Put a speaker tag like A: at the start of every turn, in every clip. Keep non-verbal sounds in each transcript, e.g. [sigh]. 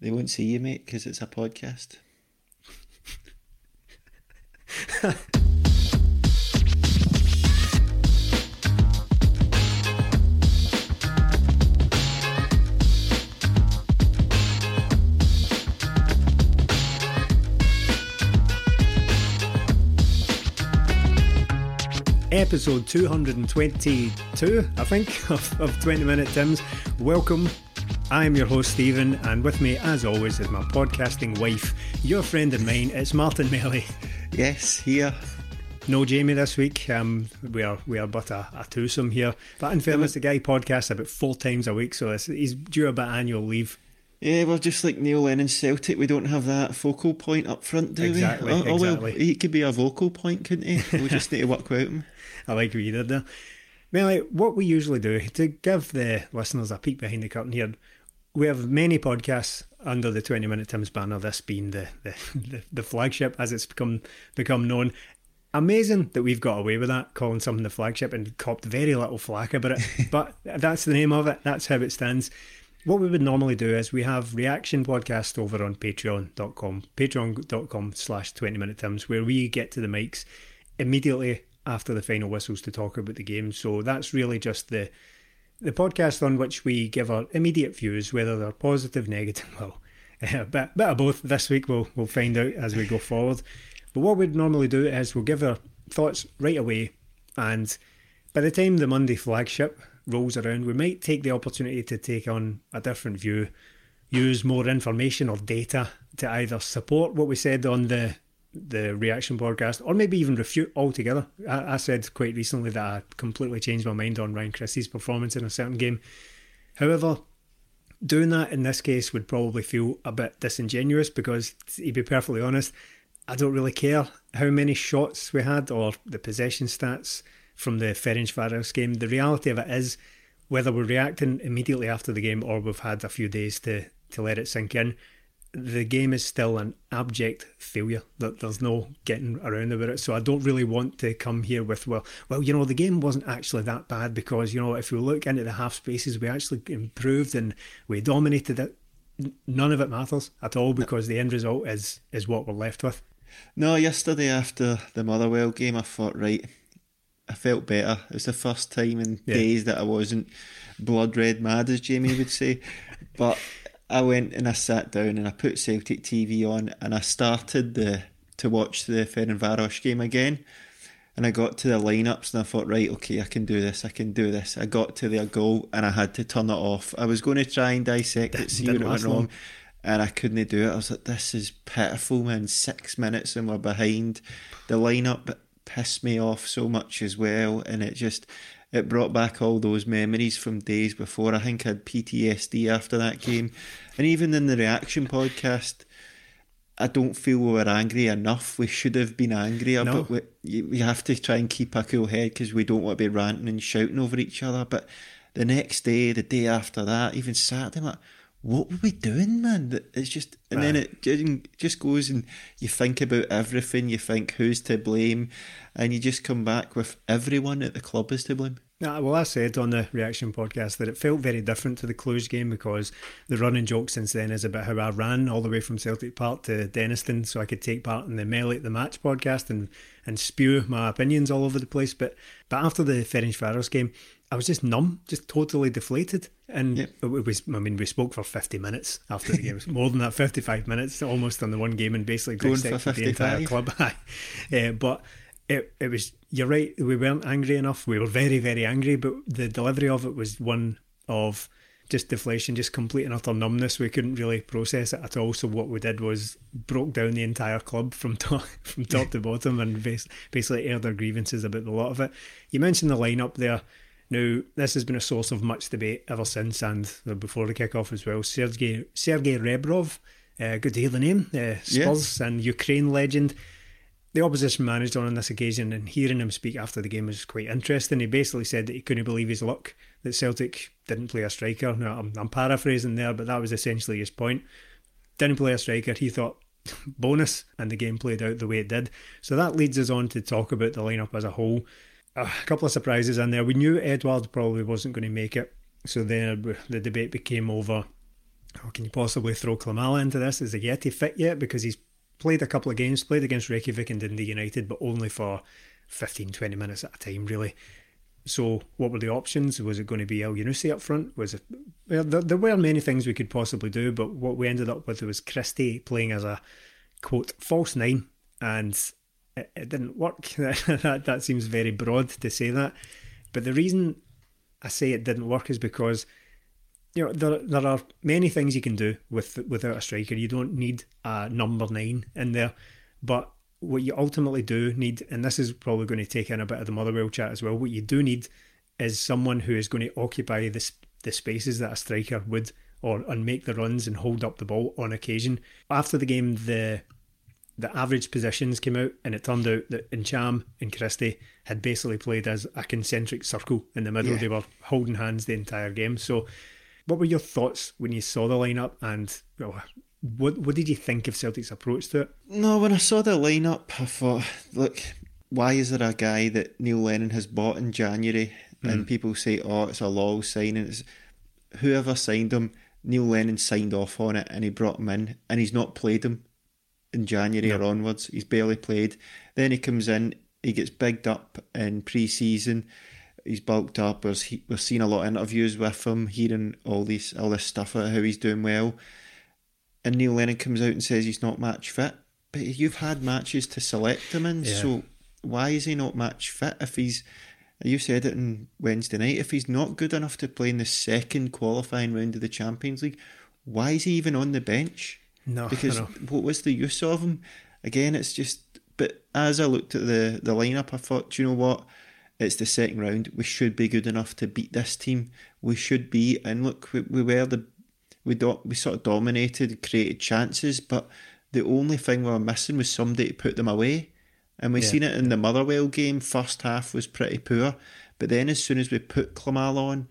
A: They won't see you, mate, because it's a podcast.
B: episode 222, I think, of, of 20 Minute Tims. Welcome. I am your host, Stephen, and with me, as always, is my podcasting wife, your friend and mine. It's Martin Melly.
A: Yes, here.
B: No Jamie this week. Um, we are we are but a, a twosome here. But in fairness, the guy podcasts about four times a week, so he's due a bit annual leave.
A: Yeah, we're just like Neil Lennon's Celtic. We don't have that focal point up front, do
B: exactly,
A: we?
B: Oh, exactly.
A: well, he could be a vocal point, couldn't he? We [laughs] just need to work without him.
B: I like what you did there. Melly, what we usually do to give the listeners a peek behind the curtain here, we have many podcasts under the 20 Minute Tims banner, this being the, the, the, flagship as it's become become known. Amazing that we've got away with that, calling something the flagship and copped very little flack about it. [laughs] but that's the name of it, that's how it stands. What we would normally do is we have reaction podcast over on patreon.com, patreon.com slash 20 minute tims, where we get to the mics immediately after the final whistles to talk about the game. So that's really just the the podcast on which we give our immediate views, whether they're positive, negative. [laughs] Well, a bit, bit of both. This week we'll we'll find out as we go [laughs] forward. But what we'd normally do is we'll give our thoughts right away, and by the time the Monday flagship rolls around, we might take the opportunity to take on a different view, use more information or data to either support what we said on the the reaction podcast, or maybe even refute altogether. I, I, said quite recently that I completely changed my mind on Ryan Christie's performance in a certain game. However, doing that in this case would probably feel a bit disingenuous because, to be perfectly honest, I don't really care how many shots we had or the possession stats from the Ferencvaros game. The reality of it is, whether we're reacting immediately after the game or we've had a few days to, to let it sink in, the game is still an abject failure. That there's no getting around about it. So I don't really want to come here with well, well, you know, the game wasn't actually that bad because you know if we look into the half spaces, we actually improved and we dominated it. None of it matters at all because the end result is is what we're left with.
A: No, yesterday after the Motherwell game, I thought right. I felt better. It was the first time in yeah. days that I wasn't blood red mad, as Jamie would say. [laughs] but I went and I sat down and I put Celtic TV on and I started the to watch the Ferencvaros game again. And I got to the lineups and I thought, right, okay, I can do this, I can do this. I got to their goal and I had to turn it off. I was going to try and dissect it, see what went wrong, and I couldn't do it. I was like, this is pitiful, man. Six minutes and we're behind. The lineup pissed me off so much as well, and it just it brought back all those memories from days before. I think I had PTSD after that game. And even in the reaction podcast, I don't feel we were angry enough. We should have been angrier, no. but we, we have to try and keep a cool head because we don't want to be ranting and shouting over each other. But the next day, the day after that, even Saturday, I'm like, what were we doing, man? It's just, and right. then it just goes and you think about everything. You think who's to blame, and you just come back with everyone at the club is to blame.
B: Yeah, well, I said on the reaction podcast that it felt very different to the Cluj game because the running joke since then is about how I ran all the way from Celtic Park to Dennistoun so I could take part in the Melly at the Match podcast and, and spew my opinions all over the place. But but after the Ferencvaros game, I was just numb, just totally deflated. And
A: Yep.
B: it was, I mean, we spoke for 50 minutes after the game. More than that, 55 minutes almost on the one game and basically
A: Going for
B: dissected the entire
A: 55.
B: club. [laughs] uh, but it, it was, you're right, we weren't angry enough. We were very, very angry, but the delivery of it was one of just deflation, just complete and utter numbness. We couldn't really process it at all. So what we did was broke down the entire club from [laughs] top, from top to bottom and basically aired our grievances about the lot of it. You mentioned the lineup there. Now, this has been a source of much debate ever since and before the kick-off as well. Sergei, Sergei Rebrov, uh, good to hear the name, uh, Spurs and Ukraine legend. The opposition managed on on this occasion, and hearing him speak after the game was quite interesting. He basically said that he couldn't believe his luck that Celtic didn't play a striker. Now, I'm, I'm paraphrasing there, but that was essentially his point. Didn't play a striker. He thought [laughs] bonus, and the game played out the way it did. So that leads us on to talk about the lineup as a whole. A couple of surprises in there. We knew Edouard probably wasn't going to make it, so then the debate became over. Oh, can you possibly throw Klimala into this? Is the Yeti fit yet? Because he's played a couple of games, played against Reykjavik and Dundee United, but only for 15, 20 minutes at a time, really. So, what were the options? Was it going to be Elyounoussi up front? Was it? Well, there, there were many things we could possibly do, but what we ended up with was Christie playing as a quote false nine, and it, it didn't work. [laughs] that that seems very broad to say that, but the reason I say it didn't work is because you know there there are many things you can do with without a striker. You don't need a number nine in there, but what you ultimately do need, and this is probably going to take in a bit of the Motherwell chat as well. What you do need is someone who is going to occupy the the spaces that a striker would, or and make the runs and hold up the ball on occasion. After the game, the the average positions came out, and it turned out that Ntcham and Christie had basically played as a concentric circle in the middle.
A: Yeah.
B: They were holding hands the entire game. So, what were your thoughts when you saw the lineup, and well, what what did you think of Celtic's approach to it?
A: No, when I saw the lineup, I thought, look, why is there a guy that Neil Lennon has bought in January and hmm. people say, oh, it's a law signing? It's whoever signed him, Neil Lennon signed off on it and he brought him in and he's not played him in January or onwards. He's barely played. Then he comes in, he gets bigged up in pre season. He's bulked up. We're, we're seeing a lot of interviews with him, hearing all these all this stuff about how he's doing well and Neil Lennon comes out and says he's not match fit. But you've had matches to select him in,
B: Yeah.
A: so why is he not match fit if he's you said it on Wednesday night, if he's not good enough to play in the second qualifying round of the Champions League, why is he even on the bench?
B: No,
A: Because what was the use of him? Again, it's just but as I looked at the, the lineup I thought, do you know what? It's the second round. We should be good enough to beat this team. We should be and look we, we were the we do, we sort of dominated, created chances, but the only thing we were missing was somebody to put them away. And we
B: Yeah.
A: seen it in the Motherwell game. First half was pretty poor, but then as soon as we put Klimala on,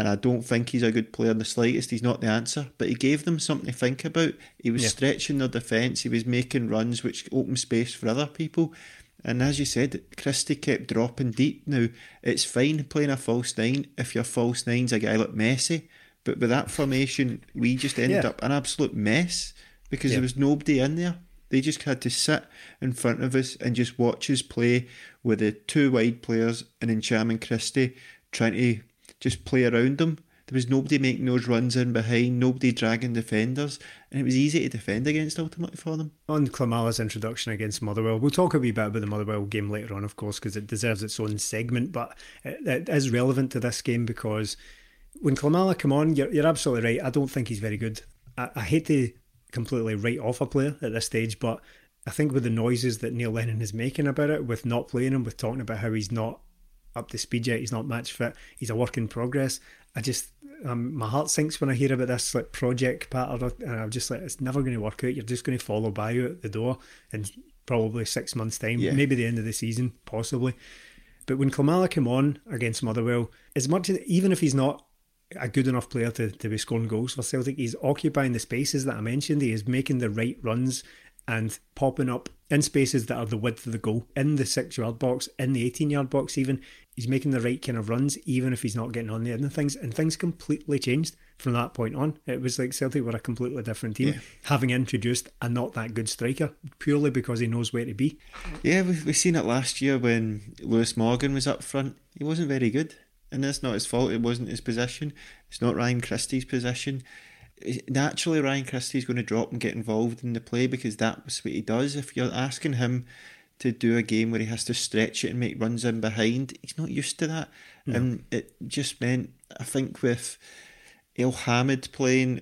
A: and I don't think he's a good player in the slightest. He's not the answer, but he gave them something to think about. He was
B: Yeah.
A: stretching their defence. He was making runs which opened space for other people. And as you said, Christie kept dropping deep. Now it's fine playing a false nine if your false nine's a guy like Messi, but with that formation, we just ended
B: Yeah.
A: up an absolute mess because
B: Yeah.
A: there was nobody in there. They just had to sit in front of us and just watch us play with the two wide players and Ntcham and Christie trying to just play around them. There was nobody making those runs in behind, nobody dragging defenders, and it was easy to defend against ultimately for them.
B: On Klimala's introduction against Motherwell, we'll talk a wee bit about the Motherwell game later on, of course, because it deserves its own segment, but it, it is relevant to this game because when Klimala come on, you're, you're absolutely right. I don't think he's very good. I, I hate to completely write off a player at this stage, but I think with the noises that Neil Lennon is making about it, with not playing him, with talking about how he's not up to speed yet, he's not match fit, he's a work in progress. I just, um, my heart sinks when I hear about this like project pattern, and I'm just like, it's never going to work out. You're just going to follow by you at the door in probably six months' time,
A: Yeah.
B: maybe the end of the season, possibly. But when Klimala came on against Motherwell, as much as even if he's not a good enough player to, to be scoring goals for Celtic, he's occupying the spaces that I mentioned. He is making the right runs and popping up in spaces that are the width of the goal, in the six yard box, in the 18 yard box, even. He's making the right kind of runs, even if he's not getting on the end of things. And things completely changed from that point on. It was like Celtic were a completely different team,
A: Yeah.
B: having introduced a not that good striker purely because he knows where to be.
A: Yeah, we've, we've seen it last year when Lewis Morgan was up front. He wasn't very good. and that's not his fault. It wasn't his position. It's not Ryan Christie's position. Naturally, Ryan Christie's going to drop and get involved in the play because that's what he does. If you're asking him to do a game where he has to stretch it and make runs in behind, he's not used to that. No. And it just meant, I think, with Elhamed playing,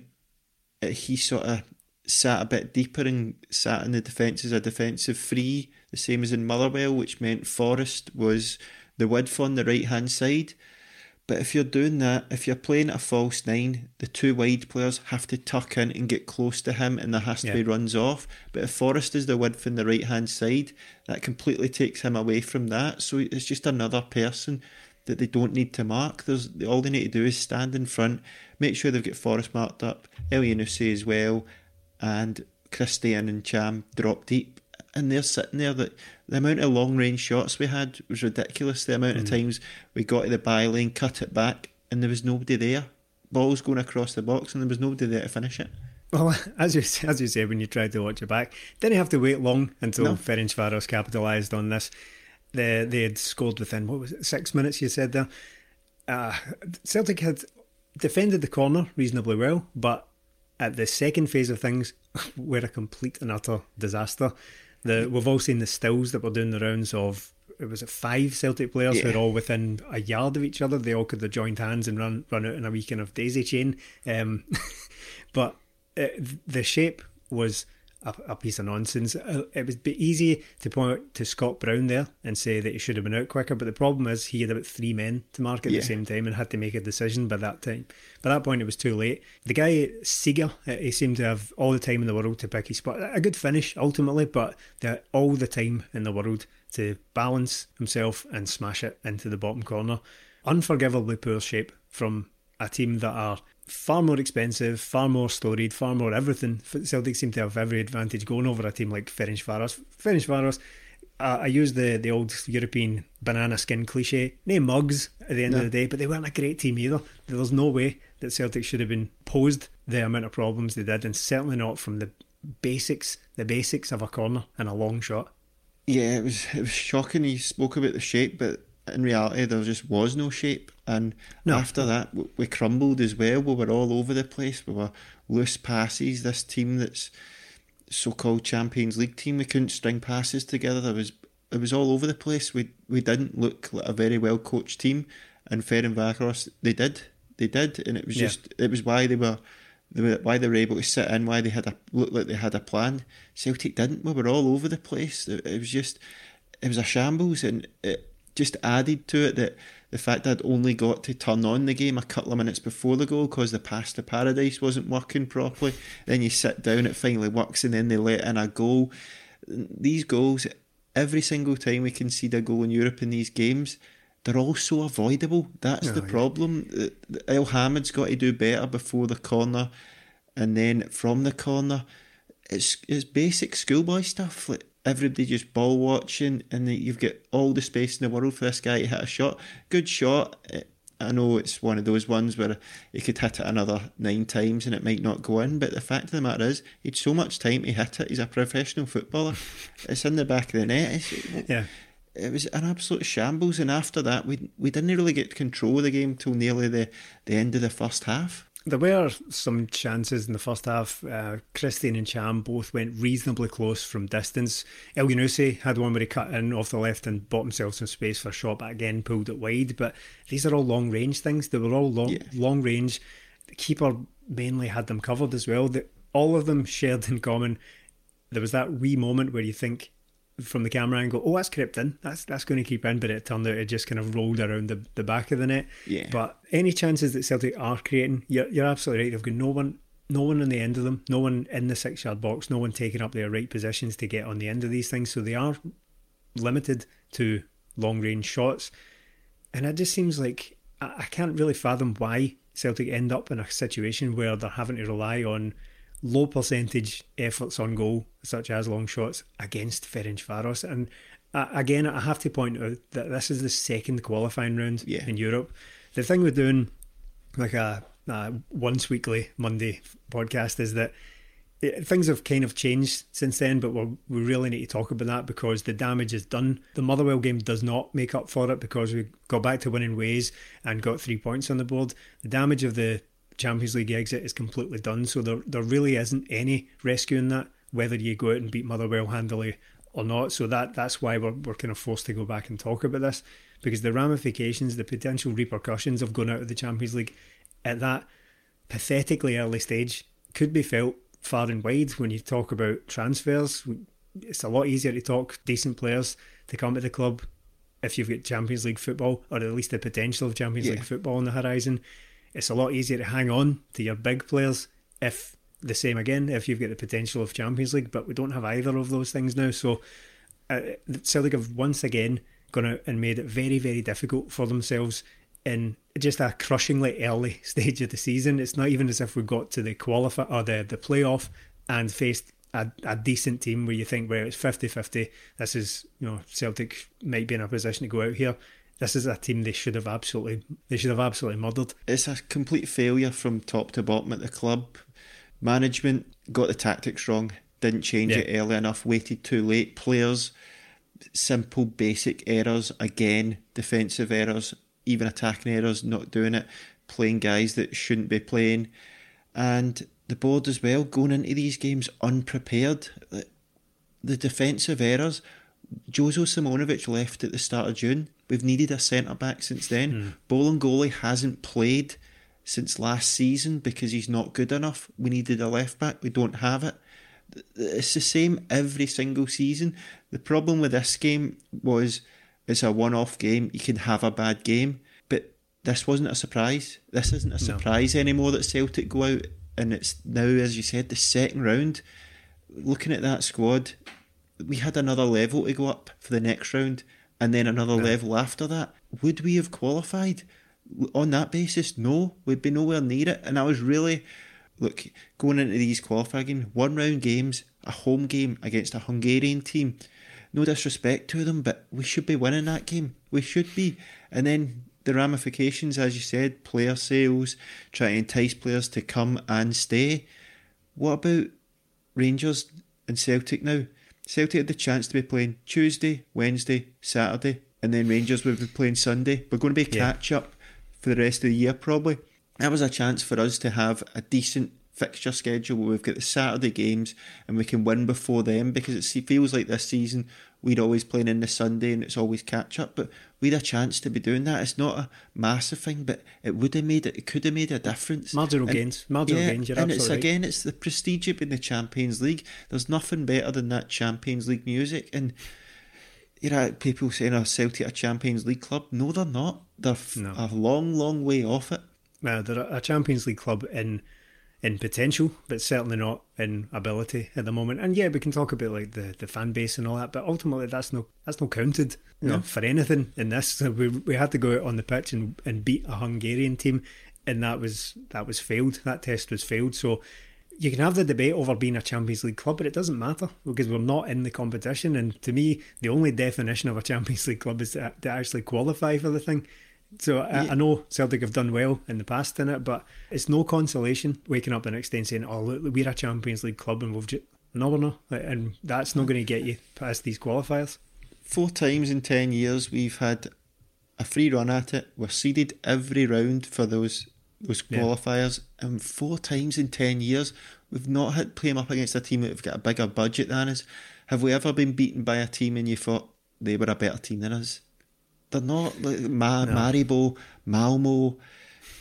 A: uh, he sort of sat a bit deeper and sat in the defence as a defensive free, the same as in Motherwell, which meant Forrest was the width on the right hand side. But if you're doing that, if you're playing a false nine, the two wide players have to tuck in and get close to him, and there has to yeah. be runs off. But if Forrest is the width on the right hand side, that completely takes him away from that. So it's just another person that they don't need to mark. There's all they need to do is stand in front, make sure they've got Forrest marked up, Elyounoussi as well, and Christie and Ntcham drop deep, and they're sitting there. That the amount of long range shots we had was ridiculous. The amount mm. of times we got to the byline, cut it back, and there was nobody there. Balls going across the box, and there was nobody there to finish it.
B: Well, [laughs] as you as you say, when you tried to watch it back, didn't have to wait long until no. Ferencvaros capitalised on this. They they had scored within what was it six minutes? You said there. Uh, Celtic had defended the corner reasonably well, but at the second phase of things, we [laughs] were a complete and utter disaster. The we've all seen the stills that were doing the rounds of it was it five Celtic players yeah. who are all within a yard of each other. They all could have joined hands and run run out in a weekend of daisy chain. Um, [laughs] but it, uh, the shape was a, a, piece of nonsense. Uh, it would be easy to point to Scott Brown there and say that he should have been out quicker, but the problem is he had about three men to mark at yeah. the same time and had to make a decision by that time. By that point, it was too late. The guy Seager, uh, he seemed to have all the time in the world to pick his spot. A good finish ultimately, but all the time in the world to balance himself and smash it into the bottom corner. Unforgivably poor shape from a team that are far more expensive, far more storied, far more everything. Celtic seem to have every advantage going over a team like Ferencvaros. Ferenc Varos, uh, I use the, the old European banana skin cliche. Name mugs at the end no. of the day, but they weren't a great team either. There was no way that Celtic should have been posed the amount of problems they did, and certainly not from the basics, the basics of a corner and a long shot.
A: Yeah, it was it was shocking. He spoke about the shape, but in reality, there just was no shape. And no. after that, we crumbled as well. We were all over the place. We were loose passes. This team that's so-called Champions League team, we couldn't string passes together. There was it was all over the place. We we didn't look like a very well coached team. And Ferencvaros, they did, they did, and it was yeah. just it was why they were. They were, why they were able to sit in, why they had a looked like they had a plan. Celtic didn't. We were all over the place. It, it was just, it was a shambles, and it, just added to it that the fact I'd only got to turn on the game a couple of minutes before the goal because the pass to paradise wasn't working properly. Then you sit down, it finally works, and then they let in a goal. These goals, every single time we concede a goal in Europe in these games, they're all so avoidable. That's oh, the problem. Yeah. Elhamed's got to do better before the corner, and then from the corner, it's it's basic schoolboy stuff. Like everybody just ball watching, and you've got all the space in the world for this guy to hit a shot. Good shot. Eh, I know it's one of those ones where he could hit it another nine times and it might not go in, but the fact of the matter is, he had so much time to hit it. He's a professional footballer. [laughs] it's in the back of the net. It's,
B: yeah.
A: It was an absolute shambles, and after that, we we didn't really get control of the game till nearly the, the end of the first half.
B: There were some chances in the first half. Uh, Christie and Ntcham both went reasonably close from distance. Elyounoussi had one where he cut in off the left and bought himself some space for a shot, but again pulled it wide. But these are all long range things. They were all long, yeah. long range. The keeper mainly had them covered as well. The, all of them shared in common. There was that wee moment where you think, from the camera angle, oh, that's crept in. That's that's going to keep in, but it turned out it just kind of rolled around the, the back of the net.
A: Yeah.
B: But any chances that Celtic are creating, you're, you're absolutely right. They've got no one, no one on the end of them, no one in the six yard box, no one taking up their right positions to get on the end of these things. So they are limited to long range shots, and it just seems like I, I can't really fathom why Celtic end up in a situation where they're having to rely on low percentage efforts on goal, such as long shots, against Ferencvaros. And uh, again, I have to point out that this is the second qualifying round
A: yeah.
B: in Europe. The thing with doing like a, a once weekly Monday podcast is that it, things have kind of changed since then, but we we really need to talk about that because the damage is done. The Motherwell game does not make up for it because we got back to winning ways and got three points on the board. The damage of the Champions League exit is completely done, so there there really isn't any rescuing that, whether you go out and beat Motherwell handily or not. So that that's why we're we're kind of forced to go back and talk about this because the ramifications, the potential repercussions of going out of the Champions League at that pathetically early stage could be felt far and wide when you talk about transfers. It's a lot easier to talk decent players to come to the club if you've got Champions League football or at least the potential of Champions yeah. League football on the horizon. It's a lot easier to hang on to your big players if the same again if you've got the potential of Champions League, but we don't have either of those things now. So uh, Celtic have once again gone out and made it very, very difficult for themselves in just a crushingly early [laughs] stage of the season. It's not even as if we got to the qualifier or the, the playoff and faced a, a decent team where you think, well, it's 50 50. This is, you know, Celtic might be in a position to go out here. This is a team they should have absolutely they should have absolutely muddled.
A: It's a complete failure from top to bottom at the club. Management got the tactics wrong, didn't change yeah. it early enough, waited too late. Players, simple basic errors again, defensive errors even attacking errors, not doing it, playing guys that shouldn't be playing, and the board as well going into these games unprepared. The defensive errors. Jozo Simunovic left at the start of June. We've needed a centre back since then. Mm. Bolingoli hasn't played since last season because he's not good enough. We needed a left back. We don't have it. It's the same every single season. The problem with this game was it's a one off game. You can have a bad game, but this wasn't a surprise. This isn't a surprise no. anymore that Celtic go out and it's now, as you said, the second round. Looking at that squad, we had another level to go up for the next round and then another no. level after that. Would we have qualified on that basis? No, we'd be nowhere near it. And I was really, look, going into these qualifying, one round games, a home game against a Hungarian team no disrespect to them, but we should be winning that game. We should be. And then the ramifications, as you said, player sales, trying to entice players to come and stay. What about Rangers and Celtic now? Celtic had the chance to be playing Tuesday, Wednesday, Saturday, and then Rangers would be playing Sunday. We're going to be catch up for the rest of the year, probably. That was a chance for us to have a decent fixture schedule where we've got the Saturday games and we can win before them because it feels like this season we're always playing in the Sunday and it's always catch up. But we had a chance to be doing that. It's not a massive thing, but it would have made it. It could have made a difference.
B: Marginal and, gains, marginal yeah, gains. You're
A: and
B: it's
A: right. again, it's the prestige of being the Champions League. There's nothing better than that Champions League music and. You know, people saying, "Oh, Celtic a Champions League club." No, they're not. They're no. a long, long way off it.
B: Well, they're a Champions League club in in potential, but certainly not in ability at the moment. And yeah, we can talk about like the, the fan base and all that, but ultimately that's no that's not counted you know, for anything in this. So [laughs] we we had to go out on the pitch and, and beat a Hungarian team, and that was that was failed. That test was failed. So you can have the debate over being a Champions League club, but it doesn't matter because we're not in the competition. And to me, the only definition of a [laughs] Champions League club is to, to actually qualify for the thing. So I, I, know Celtic have done well in the past in it, but it's no consolation waking up the next day and saying, "Oh, look, we're a Champions League club and we've just no, we're not," and that's not going to get you past these qualifiers.
A: Four times in ten years, we've had a free run at it. We're seeded every round for those those qualifiers, yeah. and four times in ten years, we've not had playing up against a team that have got a bigger budget than us. Have we ever been beaten by a team and you thought they were a better team than us? They're not like Ma- no. Maribor, Malmo,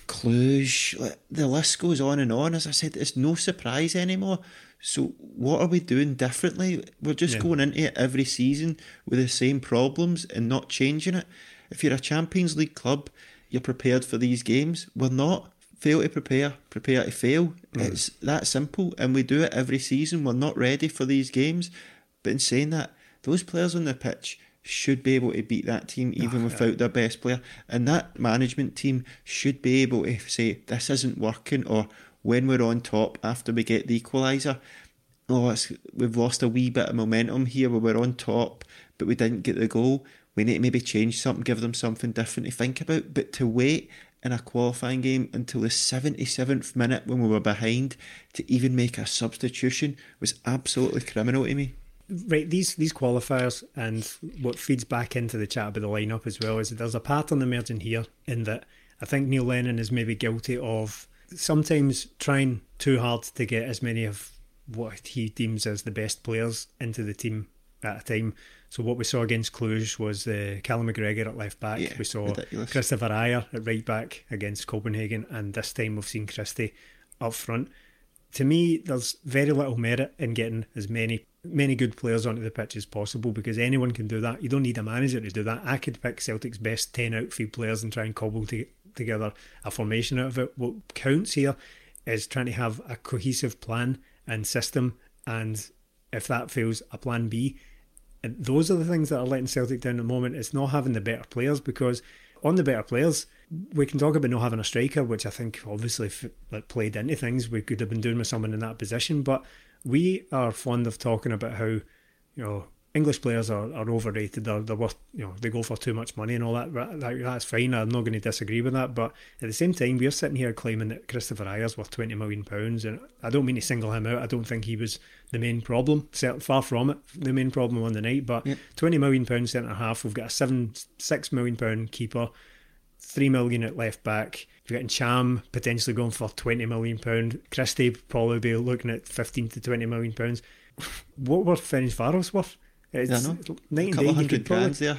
A: Cluj. Like, the list goes on and on. As I said, it's no surprise anymore. So what are we doing differently? We're just yeah. going into it every season with the same problems and not changing it. If you're a Champions League club, you're prepared for these games. We're not. Fail to prepare, prepare to fail. Mm. It's that simple, and we do it every season. We're not ready for these games. But in saying that, those players on the pitch should be able to beat that team ah, even oh, without yeah. their best player. And that management team should be able to say, this isn't working, or when we're on top after we get the equaliser, oh, we've lost a wee bit of momentum here where we're on top, but we didn't get the goal. We need to maybe change something, give them something different to think about. But to wait in a qualifying game until the 77th minute when we were behind to even make a substitution was absolutely criminal to me.
B: Right, these these qualifiers and what feeds back into the chat about the lineup as well is that there's a pattern emerging here in that I think Neil Lennon is maybe guilty of sometimes trying too hard to get as many of what he deems as the best players into the team at a time. So what we saw against Cluj was uh, Callum McGregor at left back.
A: Yeah,
B: we saw
A: ridiculous.
B: Kristoffer Ajer at right back against Copenhagen, and this time we've seen Christie up front. To me, there's very little merit in getting as many many good players onto the pitch as possible because anyone can do that. You don't need a manager to do that. I could pick Celtic's best ten outfield players and try and cobble to, together a formation out of it. What counts here is trying to have a cohesive plan and system, and if that fails, a plan B. And those are the things that are letting Celtic down at the moment. It's not having the better players because on the better players, we can talk about not having a striker, which I think obviously f- like played into things. We could have been doing with someone in that position, but we are fond of talking about how you know English players are, are overrated. They're, they're worth you know they go for too much money and all that. that. That's fine. I'm not going to disagree with that. But at the same time, we're sitting here claiming that Kristoffer Ajer's worth twenty million pounds, and I don't mean to single him out. I don't think he was the main problem. Far from it, the main problem on the night. But
A: Yep.
B: twenty million pound centre half. We've got a seven six million pound keeper three million at left back. You're getting Cham potentially going for twenty million pound. Christie probably be looking at fifteen to twenty million pounds. What were Ferencvaros worth? It's
A: I know.
B: night
A: A
B: and
A: couple
B: day. You
A: hundred
B: could probably,
A: there,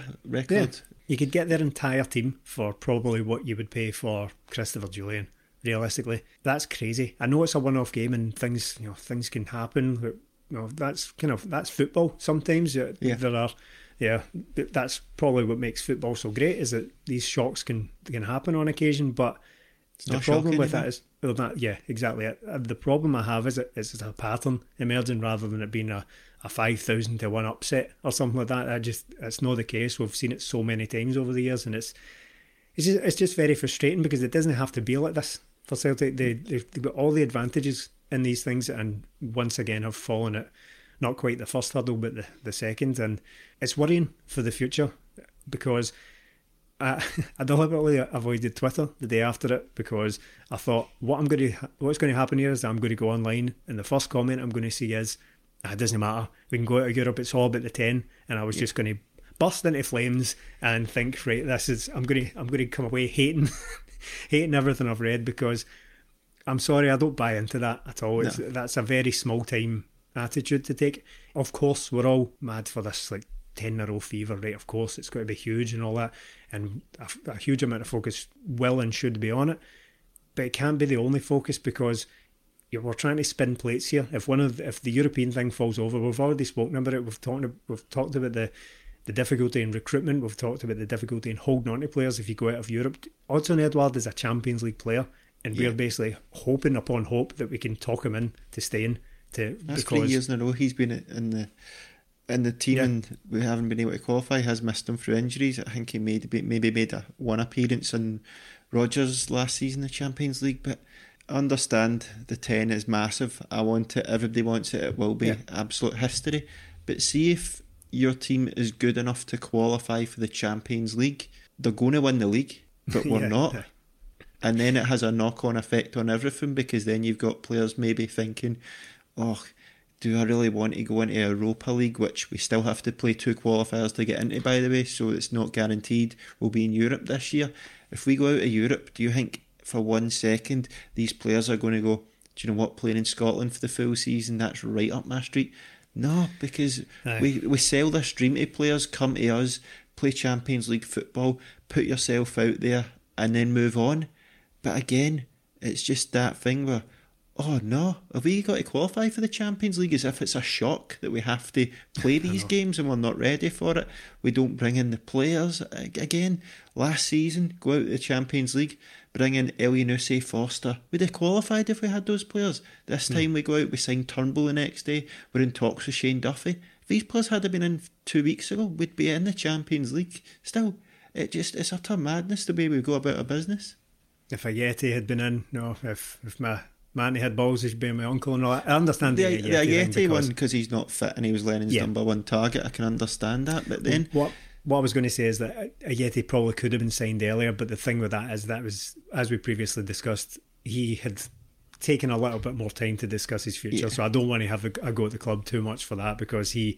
B: yeah, you could get their entire team for probably what you would pay for Christopher Jullien. Realistically, that's crazy. I know it's a one-off game and things, you know, things can happen. But, you know, that's kind of that's football. Sometimes
A: Yeah.
B: there are, yeah, th- that's probably what makes football so great is that these shocks can can happen on occasion. But the problem with that is, well, that, yeah, exactly. it. The problem I have is it is a pattern emerging rather than it being a, a five thousand to one upset or something like that. I just it's not the case. We've seen it so many times over the years, and it's it's just it's just very frustrating because it doesn't have to be like this for Celtic. They they've got all the advantages in these things, and once again have fallen at not quite the first hurdle, but the, the second, and it's worrying for the future because I, [laughs] I deliberately avoided Twitter the day after it because I thought what I'm going to what's going to happen here is I'm going to go online and the first comment I'm going to see is "Ah, it doesn't matter. We can go out of Europe. It's all about the ten. And I was just going to burst into flames and think right this is I'm going to I'm going to come away hating [laughs] hating everything I've read because I'm sorry I don't buy into that at all. It's, that's a very small time attitude to take of course we're all mad for this like 10 in a row fever right of course it's got to be huge and all that and a, a huge amount of focus will and should be on it but it can't be the only focus because we're trying to spin plates here. If one of if the European thing falls over, we've already spoken about it. We've talked we've talked about the the difficulty in recruitment. We've talked about the difficulty in holding on to players if you go out of Europe. Odson Edward is a Champions League player, and
A: Yeah.
B: we're basically hoping upon hope that we can talk him in to staying. To
A: That's
B: because
A: three years in a row he's been in the in the team
B: Yeah.
A: and we haven't been able to qualify. Has missed him through injuries. I think he made maybe made a one appearance in Rodgers last season in the Champions League, but. I understand the ten is massive. I want it. Everybody wants it. It will be
B: Yeah.
A: absolute history. But see if your team is good enough to qualify for the Champions League. They're going to win the league, but we're [laughs]
B: Yeah.
A: not. And then it has a knock on effect on everything because then you've got players maybe thinking, oh, do I really want to go into Europa League, which we still have to play two qualifiers to get into, by the way, so it's not guaranteed we'll be in Europe this year. If we go out of Europe, do you think for one second these players are going to go, do you know what, playing in Scotland for the full season, that's right up my street? No, because
B: Aye.
A: we, we sell this dream to players, come to us, play Champions League football, put yourself out there, and then move on. But again, it's just that thing where, oh no, have we got to qualify for the Champions League as if it's a shock that we have to play [laughs] these games and we're not ready for it? We don't bring in the players again. Last season, go out to the Champions League, bring in Elyounoussi Forster. We'd have qualified if we had those players. This hmm. time we go out, we sign Turnbull the next day, we're in talks with Shane Duffy. If these players had been in two weeks ago, we'd be in the Champions League still. It just it's utter madness the way we go about our business.
B: if Ajeti had been in, no, if if my Manny had balls, he'd be my uncle and all that. I understand
A: The,
B: the,
A: the
B: Yeti,
A: Yeti
B: thing
A: one
B: because
A: because he's not fit and he was Lennon's
B: Yeah.
A: number one target. I can understand that, but then
B: what what I was going to say is that Ajeti probably could have been signed earlier, but the thing with that is that was, as we previously discussed, he had taken a little bit more time to discuss his future. Yeah. So I don't want to have a, a, go at the club too much for that because he,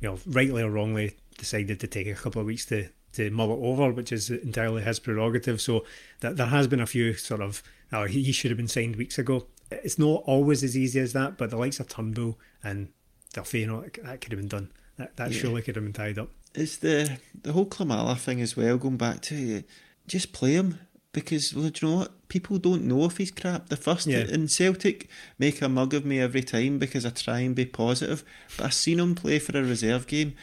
B: you know, rightly or wrongly decided to take a couple of weeks to to mull it over, which is entirely his prerogative. So that there has been a few sort of, oh, he should have been signed weeks ago. It's not always as easy as that, but the likes of Turnbull and Duffy, you know, that could have been done. That, that yeah. surely could have been tied up.
A: It's the the whole Klimala thing as well. Going back to just play him because well, do you know what? People don't know if he's crap. The first yeah. in Celtic make a mug of me every time because I try and be positive. But I've seen him play for a reserve game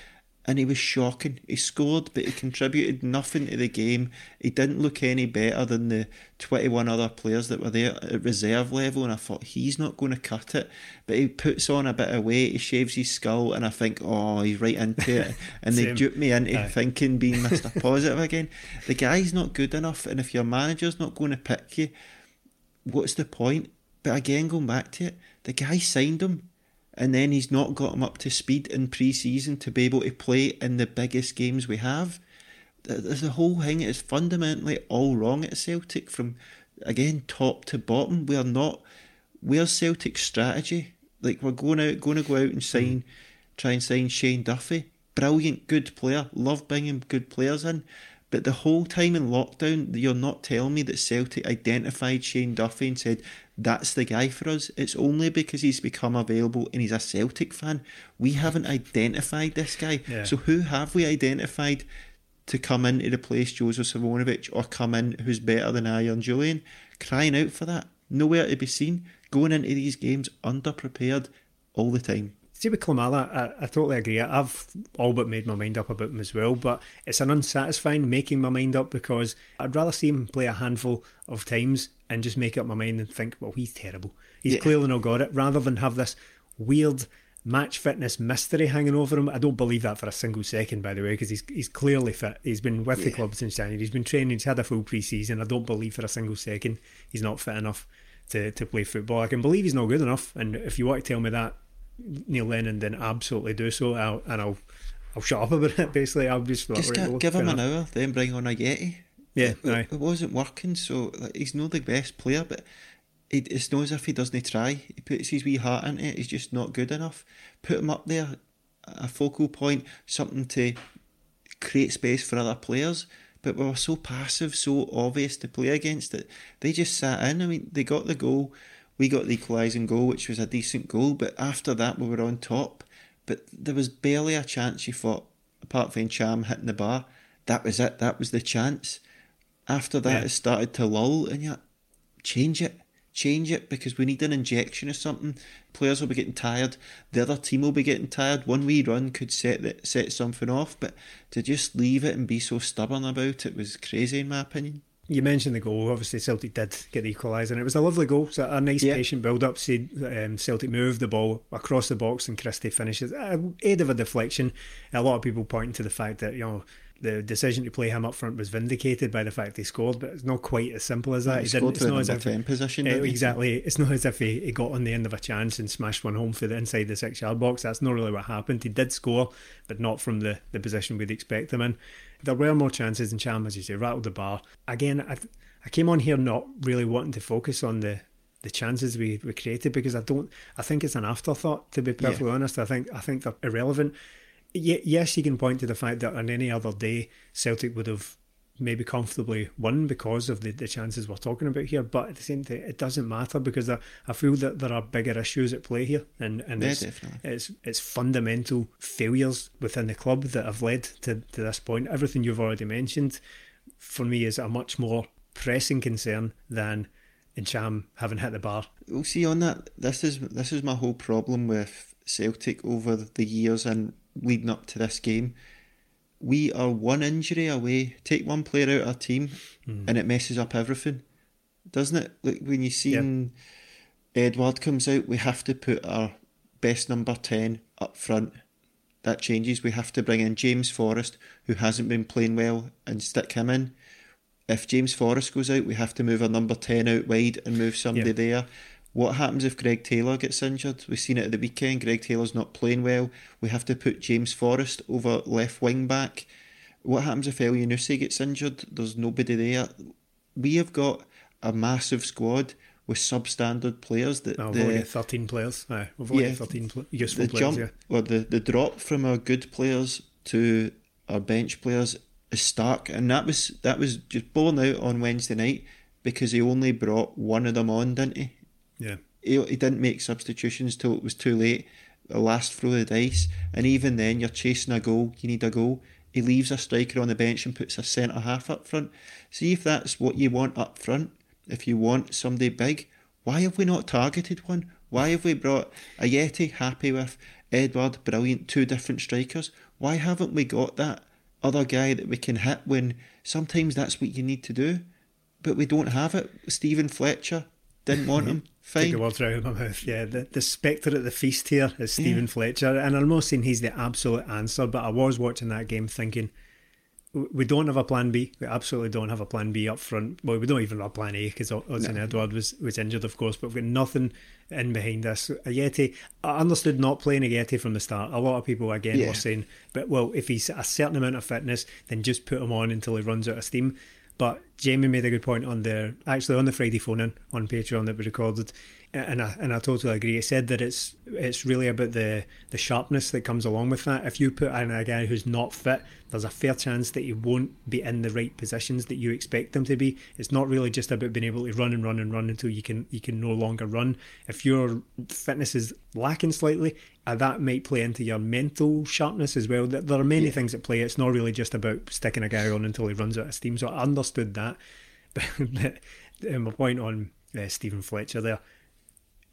A: and he was shocking. He scored, but he contributed nothing to the game. He didn't look any better than the 21 other players that were there at reserve level, and I thought he's not going to cut it. But he puts on a bit of weight, he shaves his skull, and I think, oh, he's right into it. [laughs] And they dupe me into Aye. thinking being [laughs] Mr. Positive again. The guy's not good enough, and if your manager's not going to pick you, what's the point? But again, going back to it, the guy signed him and then he's not got him up to speed in pre-season to be able to play in the biggest games we have. The whole thing is fundamentally all wrong at Celtic from again top to bottom. We are not. Where's Celtic's strategy? Like we're going out, going to go out and sign, try and sign Shane Duffy. Brilliant, good player. Love bringing good players in. But the whole time in lockdown, you're not telling me that Celtic identified Shane Duffy and said, that's the guy for us. It's only because he's become available and he's a Celtic fan. We haven't identified this guy. Yeah. So who have we identified to come in to replace Joseph Simunovic or come in who's better than Arjen Jullien? Crying out for that. Nowhere to be seen. Going into these games underprepared all the time.
B: See with Klimala, I, I, totally agree. I've all but made my mind up about him as well, but it's an unsatisfying making my mind up because I'd rather see him play a handful of times and just make up my mind and think, well, he's terrible. He's yeah. clearly not got it, rather than have this weird match fitness mystery hanging over him. I don't believe that for a single second, by the way, because he's he's clearly fit. He's been with yeah. the club since January. He's been training. He's had a full pre-season. I don't believe for a single second he's not fit enough to, to play football. I can believe he's not good enough. And if you want to tell me that, Neil Lennon, then absolutely do so. I'll, and I'll I'll shut up about it. Basically, I'll just,
A: just give, give him an hour, then bring on Ajeti.
B: Yeah,
A: it, it, wasn't working, so like, he's not the best player, but he, it's not as if he doesn't try. He puts his wee heart into it. He's just not good enough. Put him up there, a focal point, something to create space for other players. But we were so passive, so obvious to play against it. They just sat in. I mean, they got the goal. We got the equalising goal, which was a decent goal. But after that, we were on top. But there was barely a chance. You thought, apart from Cham hitting the bar, that was it. That was the chance. After that, yeah. it started to lull, and yeah, change it, change it because we need an injection or something. Players will be getting tired. The other team will be getting tired. One wee run could set that set something off, but to just leave it and be so stubborn about it was crazy, in my opinion.
B: You mentioned the goal. Obviously, Celtic did get the equaliser, and it was a lovely goal. So a nice yeah. patient build up. See, um, Celtic moved the ball across the box, and Christie finishes. Uh, aid of a deflection. A lot of people pointing to the fact that you know the decision to play him up front was vindicated by the fact he scored, but it's not quite as simple as that.
A: he, he didn't. It's not as if position.
B: Uh, exactly. It's not as if he, he got on the end of a chance and smashed one home for the inside the six yard box. That's not really what happened. He did score, but not from the, the position we'd expect him in. There were more chances, and Cham, as you say, rattled the bar again. I, I came on here not really wanting to focus on the the chances we, we created because I don't I think it's an afterthought to be perfectly yeah. honest. I think I think they're irrelevant yes, you can point to the fact that on any other day, Celtic would have maybe comfortably won because of the, the chances we're talking about here. But at the same time, it doesn't matter because I, I feel that there are bigger issues at play here, and and
A: yeah,
B: it's,
A: definitely.
B: it's it's fundamental failures within the club that have led to, to this point. Everything you've already mentioned, for me, is a much more pressing concern than Ntcham having hit the bar.
A: We'll see on that. This is this is my whole problem with Celtic over the years and leading up to this game. We are one injury away. Take one player out of our team, mm. and it messes up everything, doesn't it? Like when you see yep. Edouard comes out, we have to put our best number ten up front. That changes. We have to bring in James Forrest, who hasn't been playing well, and stick him in. If James Forrest goes out, we have to move our number ten out wide and move somebody yep. there. What happens if Greg Taylor gets injured? We've seen it at the weekend. Greg Taylor's not playing well. We have to put James Forrest over left wing back. what happens if Elyounoussi gets injured? There's nobody there. We have got a massive squad with substandard players. That
B: oh,
A: the,
B: we've only got 13 players. Aye, we've only
A: Yeah.
B: got 13 pl- useful
A: the
B: players,
A: jump
B: yeah.
A: or the, the drop from our good players to our bench players is stark, and that was that was just borne out on Wednesday night because he only brought one of them on, didn't he?
B: Yeah.
A: He, he didn't make substitutions till it was too late. The last throw of the dice, and even then, you're chasing a goal. You need a goal. He leaves a striker on the bench and puts a centre half up front. See if that's what you want up front. If you want somebody big, why have we not targeted one? Why have we brought Ajeti happy with Edouard, brilliant, two different strikers? Why haven't we got that other guy that we can hit when sometimes that's what you need to do? But we don't have it. Steven Fletcher didn't want mm-hmm. him.
B: Take
A: Fine.
B: the words right out of my mouth. Yeah, the, the spectre at the feast here is Steven Fletcher, and I'm not saying he's the absolute answer, but I was watching that game thinking we don't have a plan B. We absolutely don't have a plan B up front. Well, we don't even have a plan A because Odsonne Edouard was, was injured, of course, but we've got nothing in behind us. Ajeti, I understood not playing Ajeti from the start. A lot of people, again,
A: Yeah.
B: were saying, but well, if he's a certain amount of fitness, then just put him on until he runs out of steam. But Jamie made a good point on the actually on the Friday phone in on Patreon that we recorded, and I and I totally agree. He said that it's it's really about the the sharpness that comes along with that. If you put in a guy who's not fit, there's a fair chance that he won't be in the right positions that you expect them to be. It's not really just about being able to run and run and run until you can you can no longer run. If your fitness is lacking slightly, uh, that might play into your mental sharpness as well. There there are many things at play. It's not really just about sticking a guy on until he runs out of steam. So I understood that. [laughs] But uh, my point on uh, Steven Fletcher there,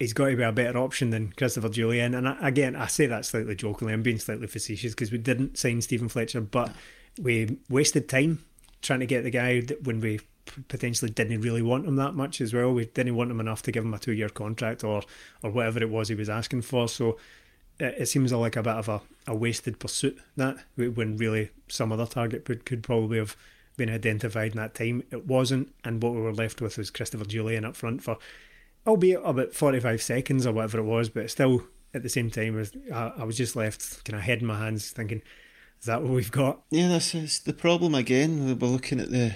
B: he's got to be a better option than Christopher Jullien. And I, again, I say that slightly jokingly. I'm being slightly facetious because we didn't sign Steven Fletcher, but we wasted time trying to get the guy that when we potentially didn't really want him that much as well. We didn't want him enough to give him a two year contract or or whatever it was he was asking for. So it, it seems like a bit of a, a wasted pursuit that when really some other target could, could probably have been identified in that time. It wasn't, and what we were left with was Christopher Jullien up front for, albeit about 45 seconds or whatever it was, but still at the same time, was- I, I was just left kind of head in my hands thinking, is that what we've got?
A: Yeah, this is the problem again. We're looking at the.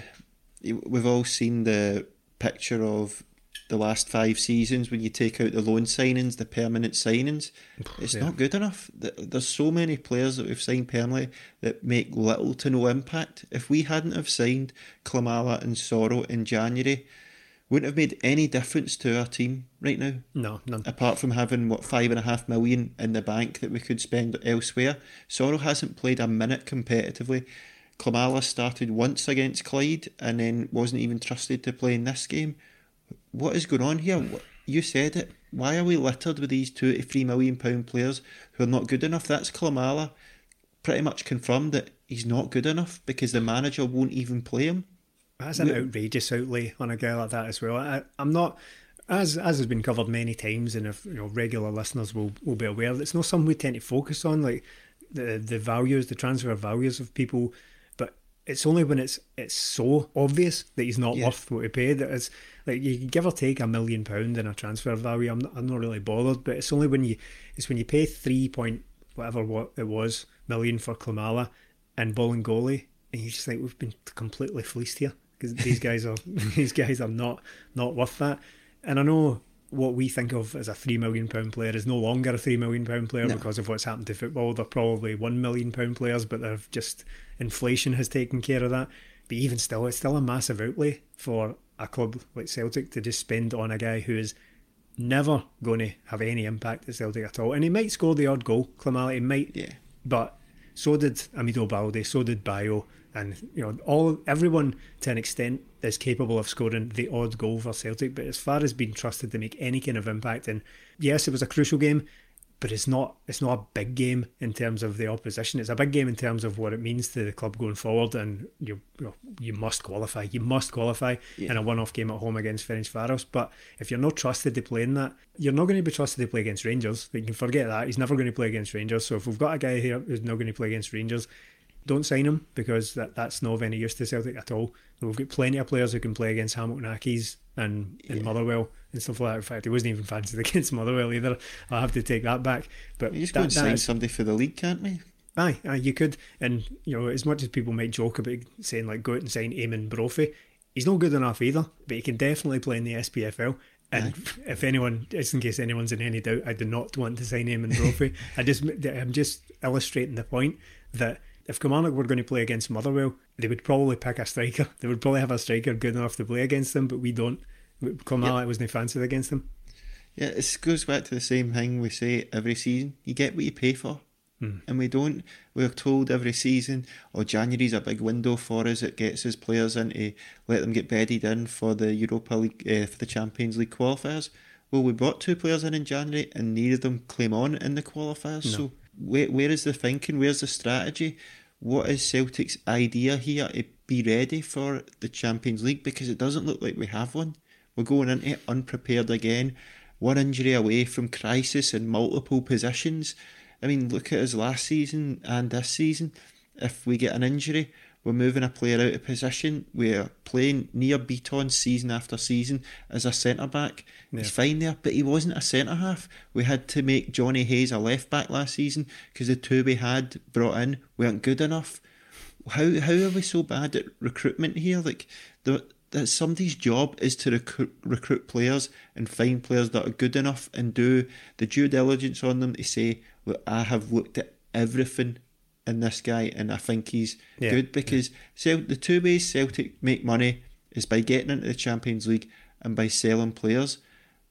A: We've all seen the picture of the last five seasons when you take out the loan signings, the permanent signings. It's
B: Yeah.
A: not good enough. There's so many players that we've signed permanently that make little to no impact. If we hadn't have signed Klimala and Soro in January, wouldn't have made any difference to our team right now
B: No, none.
A: apart from having what five and a half million in the bank that we could spend elsewhere. Soro hasn't played a minute competitively. Klimala started once against Clyde and then wasn't even trusted to play in this game. What is going on here? You said it. Why are we littered with these two to three million pound players who are not good enough? That's Klimala. Pretty much confirmed that he's not good enough because the manager won't even play him.
B: That's an outrageous outlay on a guy like that as well. I, I'm not, as as has been covered many times, and if you know regular listeners will will be aware, it's not something we tend to focus on, like the the values, the transfer values of people. But it's only when it's it's so obvious that he's not
A: Yeah.
B: worth what he paid that it's like you can give or take a million pound in a transfer value. I'm not, I'm not really bothered, but it's only when you it's when you pay three point whatever what it was million for Klimala and Bolingoli, and you just think we've been completely fleeced here because these guys are [laughs] these guys are not not worth that. And I know what we think of as a three million pound player is no longer a three million pound player because of what's happened to football. They're probably one million pound players, but they've just inflation has taken care of that. But even still, it's still a massive outlay for a club like Celtic to just spend on a guy who is never going to have any impact at Celtic at all. And he might score the odd goal, Klimala, he might.
A: Yeah.
B: But so did Amido Balde, so did Bayo, and you know all everyone to an extent is capable of scoring the odd goal for Celtic. But as far as being trusted to make any kind of impact, and yes, it was a crucial game, but it's not it's not a big game in terms of the opposition. It's a big game in terms of what it means to the club going forward, and you you, know, you must qualify. You must qualify in a one-off game at home against Ferencvaros. But if you're not trusted to play in that, you're not going to be trusted to play against Rangers. You can forget that. He's never going to play against Rangers. So if we've got a guy here who's not going to play against Rangers, don't sign him because that, that's not of any use to Celtic at all. We've got plenty of players who can play against Hamilton Accies and, and Motherwell and stuff like that. In fact, he wasn't even fancied [laughs] against Motherwell either. I'll have to take that back. But
A: We just
B: that-
A: go and sign
B: that's-
A: somebody for the league, can't we?
B: Aye, aye, you could. And, you know, as much as people might joke about saying, like, go out and sign Eamonn Brophy, he's not good enough either, but he can definitely play in the SPFL. And aye. [laughs] if anyone, just in case anyone's in any doubt, I do not want to sign Eamonn Brophy. [laughs] I just, I'm just illustrating the point that if Kilmarnock were going to play against Motherwell, they would probably pick a striker. [laughs] They would probably have a striker good enough to play against them, but we don't. Kilmarnock yep. wasn't fancied against them.
A: Yeah, it goes back to the same thing we say every season. You get what you pay for. Mm. And we don't. We're told every season, or oh, January's a big window for us. It gets us players in to let them get bedded in for the Europa League, uh, for the Champions League qualifiers. Well, we brought two players in in January, and neither of them claim on in the qualifiers. No. So where, where is the thinking? Where's the strategy? What is Celtic's idea here to be ready for the Champions League? Because it doesn't look like we have one. We're going into it unprepared again. One injury away from crisis in multiple positions. I mean, look at us last season and this season. If we get an injury, we're moving a player out of position. We're playing Nir Bitton season after season as a centre back. Yeah. He's fine there, but he wasn't a centre half. We had to make Jonny Hayes a left back last season because the two we had brought in weren't good enough. How how are we so bad at recruitment here? Like the that somebody's job is to recruit, recruit players and find players that are good enough and do the due diligence on them to say, look, I have looked at everything in this guy and I think he's yeah, good because the two ways Celtic make money is by getting into the Champions League and by selling players.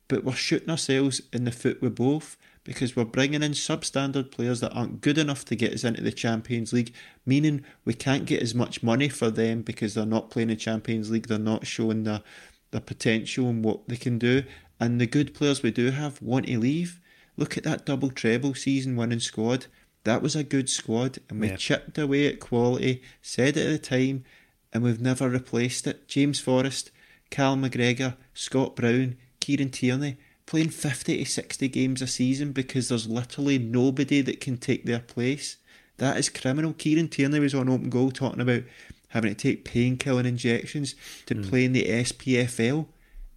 A: But we're shooting ourselves in the foot with both because we're bringing in substandard players that aren't good enough to get us into the Champions League, meaning we can't get as much money for them because they're not playing the Champions League, they're not showing the the potential and what they can do. And the good players we do have want to leave. Look at that double treble season winning squad. That was a good squad, and we yeah. chipped away at quality, said it at the time, and we've never replaced it. James Forrest, Cal McGregor, Scott Brown, Kieran Tierney playing 50 to 60 games a season because there's literally nobody that can take their place. That is criminal. Kieran Tierney was on open goal talking about having to take painkilling injections to mm. play in the SPFL.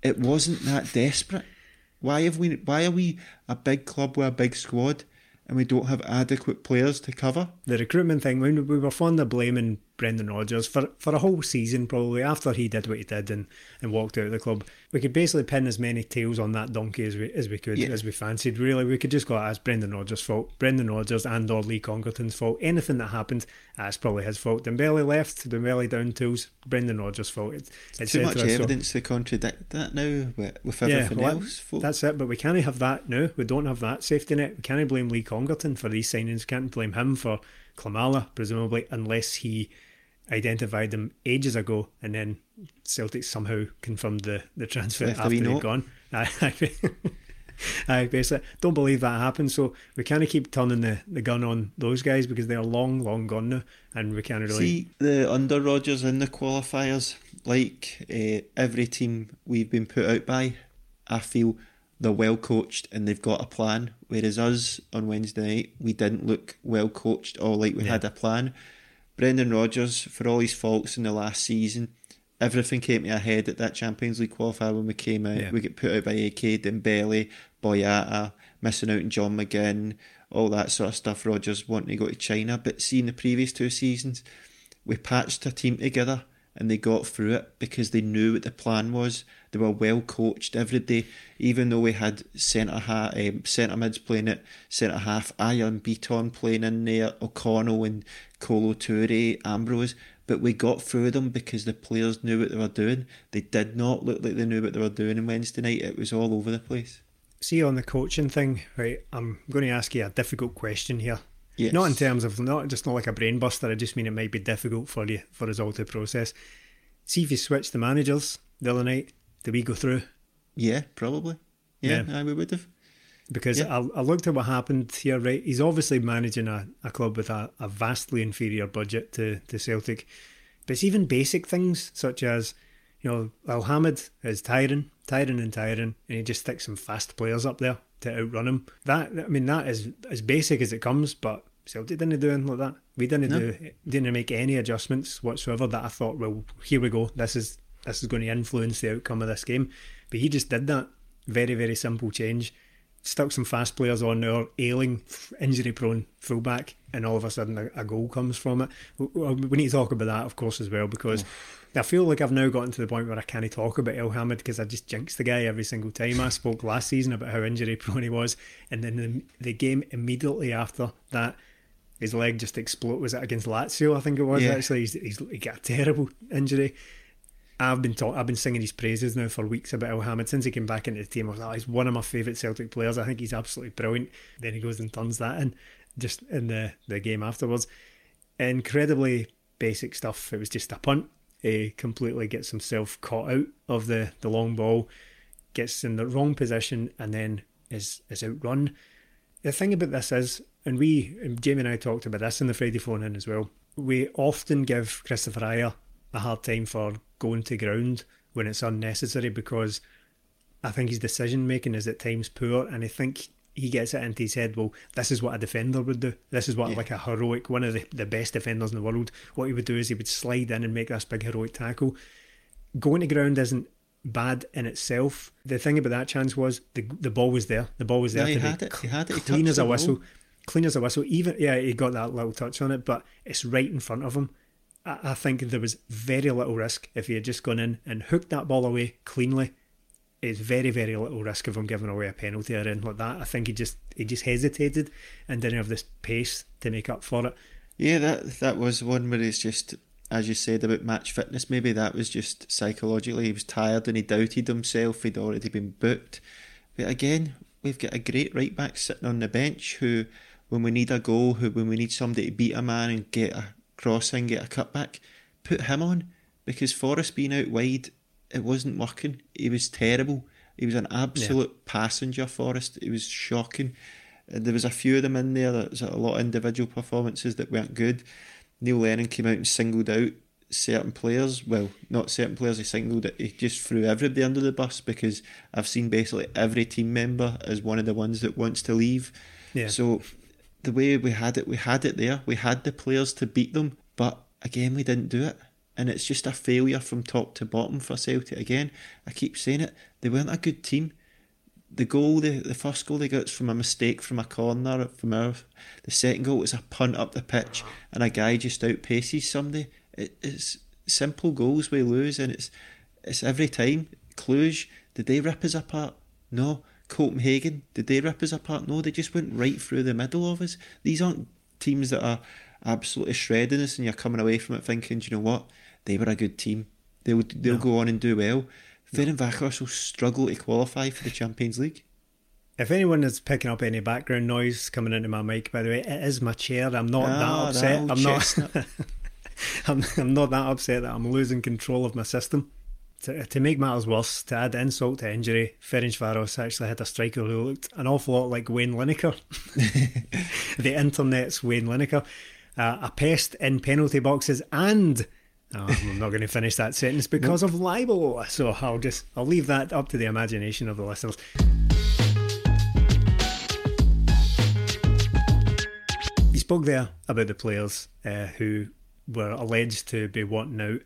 A: It wasn't that desperate. Why have we? Why are we a big club with a big squad and we don't have adequate players to cover?
B: The recruitment thing. when We were fond of blaming Brendan Rodgers for for a whole season probably after he did what he did and, and walked out of the club. We could basically pin as many tails on that donkey as we as we could yeah. as we fancied. Really, we could just go ah, as Brendan Rodgers' fault, Brendan Rodgers and or Lee Congerton's fault. Anything that happened, ah, that's probably his fault. Dembele left, Dembele down tools, Brendan Rodgers' fault. It's,
A: it's too much evidence so, to contradict that now with, with everything yeah, well, else.
B: That's it. But we can't have that now. We don't have that safety net. We can't blame Lee Congerton for these signings. Can't blame him for Klimala, presumably, unless he identified them ages ago, and then Celtic somehow confirmed the, the transfer Left after they'd gone. I, [laughs] [laughs] I, basically don't believe that happened. So we kind of keep turning the, the gun on those guys because they're long, long gone now, and we can't really
A: see the under Rodgers in the qualifiers. Like uh, every team we've been put out by, I feel they're well coached and they've got a plan. Whereas us on Wednesday night, we didn't look well coached or like we yeah. had a plan. Brendan Rodgers, for all his faults in the last season, everything came to a head at that Champions League qualifier when we came out. Yeah. We get put out by AK, Dembele, Boyata, missing out on John McGinn, all that sort of stuff. Rodgers wanting to go to China. But seeing the previous two seasons, we patched a team together and they got through it because they knew what the plan was. They were well coached every day, even though we had centre half, um, centre mids playing it, centre half, Iron Bitton playing in there, O'Connell and Kolo Toure, Ambrose. But we got through them because the players knew what they were doing. They did not look like they knew what they were doing on Wednesday night. It was all over the place.
B: See on the coaching thing, right? I'm going to ask you a difficult question here. Yes. Not in terms of not just not like a brain buster. I just mean it might be difficult for you for us all to process. See if you switch the managers the other night, do we go through?
A: Yeah, probably. Yeah, yeah. I would have.
B: Because yeah. I, I, looked at what happened here, right? He's obviously managing a, a club with a, a vastly inferior budget to, to Celtic. But it's even basic things such as, you know, Elhamed is tiring, tiring and tiring, and he just sticks some fast players up there to outrun him. That I mean, that is as basic as it comes, but Celtic didn't do anything like that. We didn't no. do didn't make any adjustments whatsoever that I thought, well, here we go. This is this is going to influence the outcome of this game. But he just did that very, very simple change. stuck some fast players on there, ailing, injury prone fullback, and all of a sudden a, a goal comes from it. We, we, need to talk about that, of course, as well, because I feel like I've now gotten to the point where I can't talk about Elhamed because I just jinx the guy every single time. I spoke last season about how injury prone he was, and then the, the game immediately after that, his leg just exploded. Was it against Lazio? I think it was
A: Yeah.
B: actually. He's, he's, he got a terrible injury. I've been talk- I've been singing his praises now for weeks about Elhamed since he came back into the team. I was like, "Oh, he's one of my favourite Celtic players. I think he's absolutely brilliant. Then he goes and turns that in just in the, the game afterwards. Incredibly basic stuff. It was just a punt. He completely gets himself caught out of the, the long ball, gets in the wrong position, and then is is outrun. The thing about this is, and we, and Jamie and I talked about this in the Friday phone in as well. We often give Kristoffer Ajer a hard time for going to ground when it's unnecessary because I think his decision making is at times poor, and I think he gets it into his head. Well, this is what a defender would do. This is what like a heroic, one of the, the best defenders in the world. What he would do is he would slide in and make this big heroic tackle. Going to ground isn't bad in itself. The thing about that chance was the the ball was there. The ball was there
A: Yeah, he had it. He had it. He
B: clean as a whistle.
A: ball.
B: Clean as a whistle. Even yeah, he got that little touch on it, but it's right in front of him. I, I think there was very little risk if he had just gone in and hooked that ball away cleanly. It's very, very little risk of him giving away a penalty or anything like that. I think he just he just hesitated and didn't have this pace to make up for it.
A: Yeah, that that was one where it's just, as you said about match fitness. Maybe that was just psychologically he was tired and he doubted himself. He'd already been booked. But again, we've got a great right back sitting on the bench who, when we need a goal, who when we need somebody to beat a man and get a crossing, get a cutback, put him on because Forrest being out wide, it wasn't working. He was terrible. He was an absolute passenger. Forrest. It was shocking. There was a few of them in there. There was a lot of individual performances that weren't good. Neil Lennon came out and singled out certain players. Well, not certain players. He singled it. He just threw everybody under the bus because I've seen basically every team member as one of the ones that wants to leave.
B: Yeah.
A: So the way we had it, we had it there. We had the players to beat them, but again, we didn't do it. And it's just a failure from top to bottom for Celtic. Again, I keep saying it. They weren't a good team. The goal, the, the first goal they got from a mistake from a corner from our. The second goal was a punt up the pitch, and a guy just outpaces somebody. It, it's simple goals we lose, and it's it's every time. Cluj, did they rip us apart? No. Copenhagen, did they rip us apart? No, they just went right through the middle of us. These aren't teams that are absolutely shredding us, and you're coming away from it thinking, you know what? They were a good team. They'll they'll go on and do well. Ferencváros will struggle to qualify for the Champions League.
B: If anyone is picking up any background noise coming into my mic, by the way, it is my chair. I'm not
A: Ah,
B: that
A: that
B: upset.
A: old
B: I'm not. [laughs] I'm, I'm not that upset that I'm losing control of my system. To, to make matters worse, to add insult to injury, Ferencváros actually had a striker who looked an awful lot like Wayne Lineker. [laughs] [laughs] the internet's Wayne Lineker. Uh, a pest in penalty boxes and oh, I'm not going to finish that sentence because of libel. So I'll just I'll leave that up to the imagination of the listeners. He spoke there about the players uh, who were alleged to be wanting out,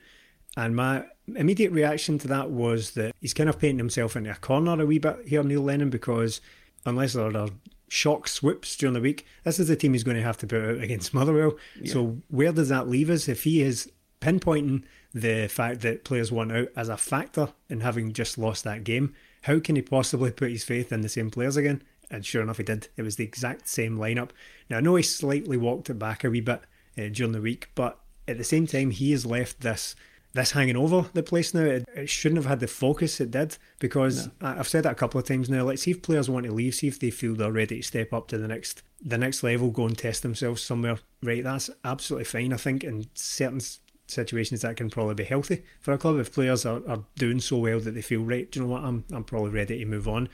B: and my immediate reaction to that was that he's kind of painting himself into a corner a wee bit here, Neil Lennon, because unless there are shock swoops during the week, this is the team he's going to have to put out against Motherwell. So where does that leave us if he is pinpointing the fact that players want out as a factor in having just lost that game? How can he possibly put his faith in the same players again? And sure enough, he did. It was the exact same lineup. Now, I know he slightly walked it back a wee bit uh, during the week, but at the same time, he has left this this hanging over the place now. It, it shouldn't have had the focus it did because I, I've said that a couple of times now. Let's see if players want to leave, see if they feel they're ready to step up to the next the next level, go and test themselves somewhere. Right, that's absolutely fine. I think in certain situations that can probably be healthy for a club if players are, are doing so well that they feel right. Do you know what? I'm I'm probably ready to move on.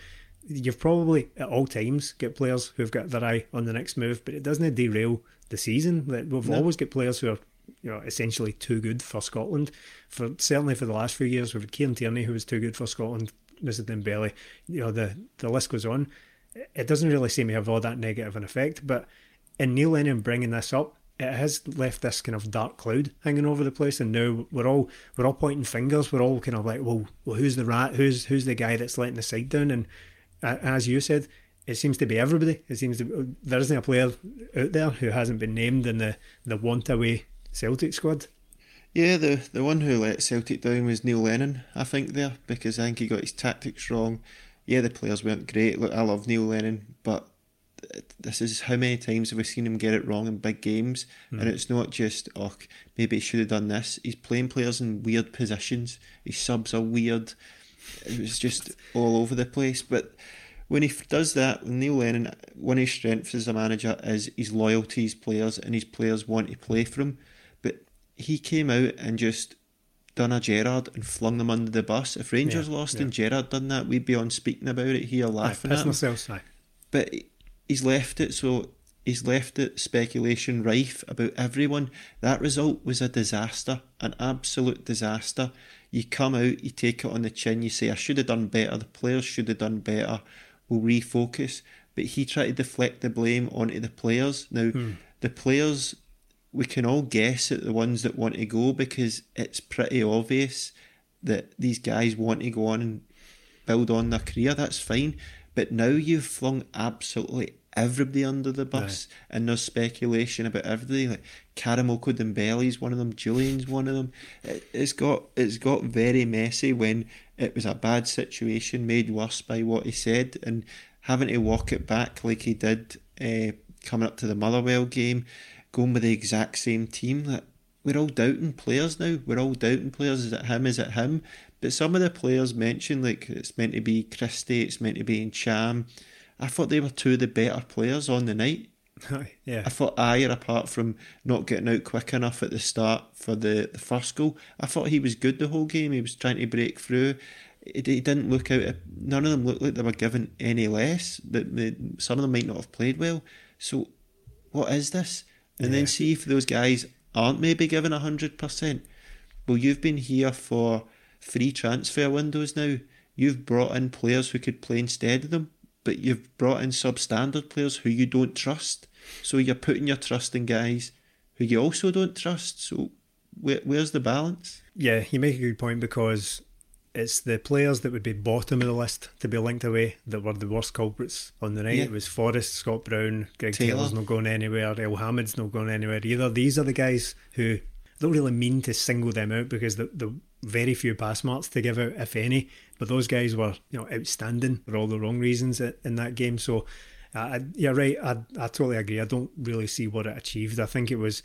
B: You've probably at all times get players who've got their eye on the next move, but it doesn't derail the season. That we've always got players who are you know essentially too good for Scotland. For certainly for the last few years, we've had Kieran Tierney who was too good for Scotland. Is Dembele. You know the the list goes on. It doesn't really seem to have all that negative an effect, but in Neil Lennon bringing this up, it has left this kind of dark cloud hanging over the place, and now we're all we're all pointing fingers. We're all kind of like, well, well, who's the rat? Who's who's the guy that's letting the side down? And uh, as you said, it seems to be everybody. It seems to there isn't a player out there who hasn't been named in the the want away Celtic squad.
A: Yeah, the the one who let Celtic down was Neil Lennon, I think there because I think he got his tactics wrong. Yeah, the players weren't great. Look, I love Neil Lennon, but this is how many times have we seen him get it wrong in big games? Mm. And it's not just oh maybe he should have done this. He's playing players in weird positions. His subs are weird. It was just all over the place, but when he does that, Neil Lennon, one of his strengths as a manager is his loyalty to his players, and his players want to play for him. But he came out and just done a Gerrard and flung them under the bus. If Rangers yeah, lost yeah. and Gerrard done that, we'd be on speaking about it here, laughing at him.
B: Ourselves,
A: but he's left it so he's left it speculation rife about everyone. That result was a disaster, an absolute disaster. You come out, you take it on the chin, you say, I should have done better, the players should have done better we'll refocus. But he tried to deflect the blame onto the players. Now, hmm. the players, we can all guess at the ones that want to go because it's pretty obvious that these guys want to go on and build on their career. That's fine. But now you've flung absolutely everybody under the bus, right. and there's speculation about everything Like Karamoko Dembele's one of them, Jullien's one of them. It, it's got it's got very messy when it was a bad situation made worse by what he said, and having to walk it back like he did uh, coming up to the Motherwell game, going with the exact same team. That we're all doubting players now. We're all doubting players. Is it him? Is it him? But some of the players mentioned, like it's meant to be Christie, it's meant to be Ntcham. I thought they were two of the better players on the night. [laughs]
B: yeah.
A: I thought Ajer, apart from not getting out quick enough at the start for the, the first goal, I thought he was good the whole game. He was trying to break through. He, he didn't look out. None of them looked like they were given any less. That some of them might not have played well. So, what is this? And yeah. then see if those guys aren't maybe given hundred percent. Well, you've been here for three transfer windows now. You've brought in players who could play instead of them but you've brought in substandard players who you don't trust. So you're putting your trust in guys who you also don't trust. So where, where's the balance?
B: Yeah, you make a good point because it's the players that would be bottom of the list to be linked away that were the worst culprits on the night. Yeah. It was Forrest, Scott Brown, Greg Taylor. Taylor's not going anywhere, Elhamed's not going anywhere either. These are the guys who I don't really mean to single them out because the, the very few pass marks to give out, if any. But those guys were, you know, outstanding for all the wrong reasons in that game. So, uh, you're right. I, I totally agree. I don't really see what it achieved. I think it was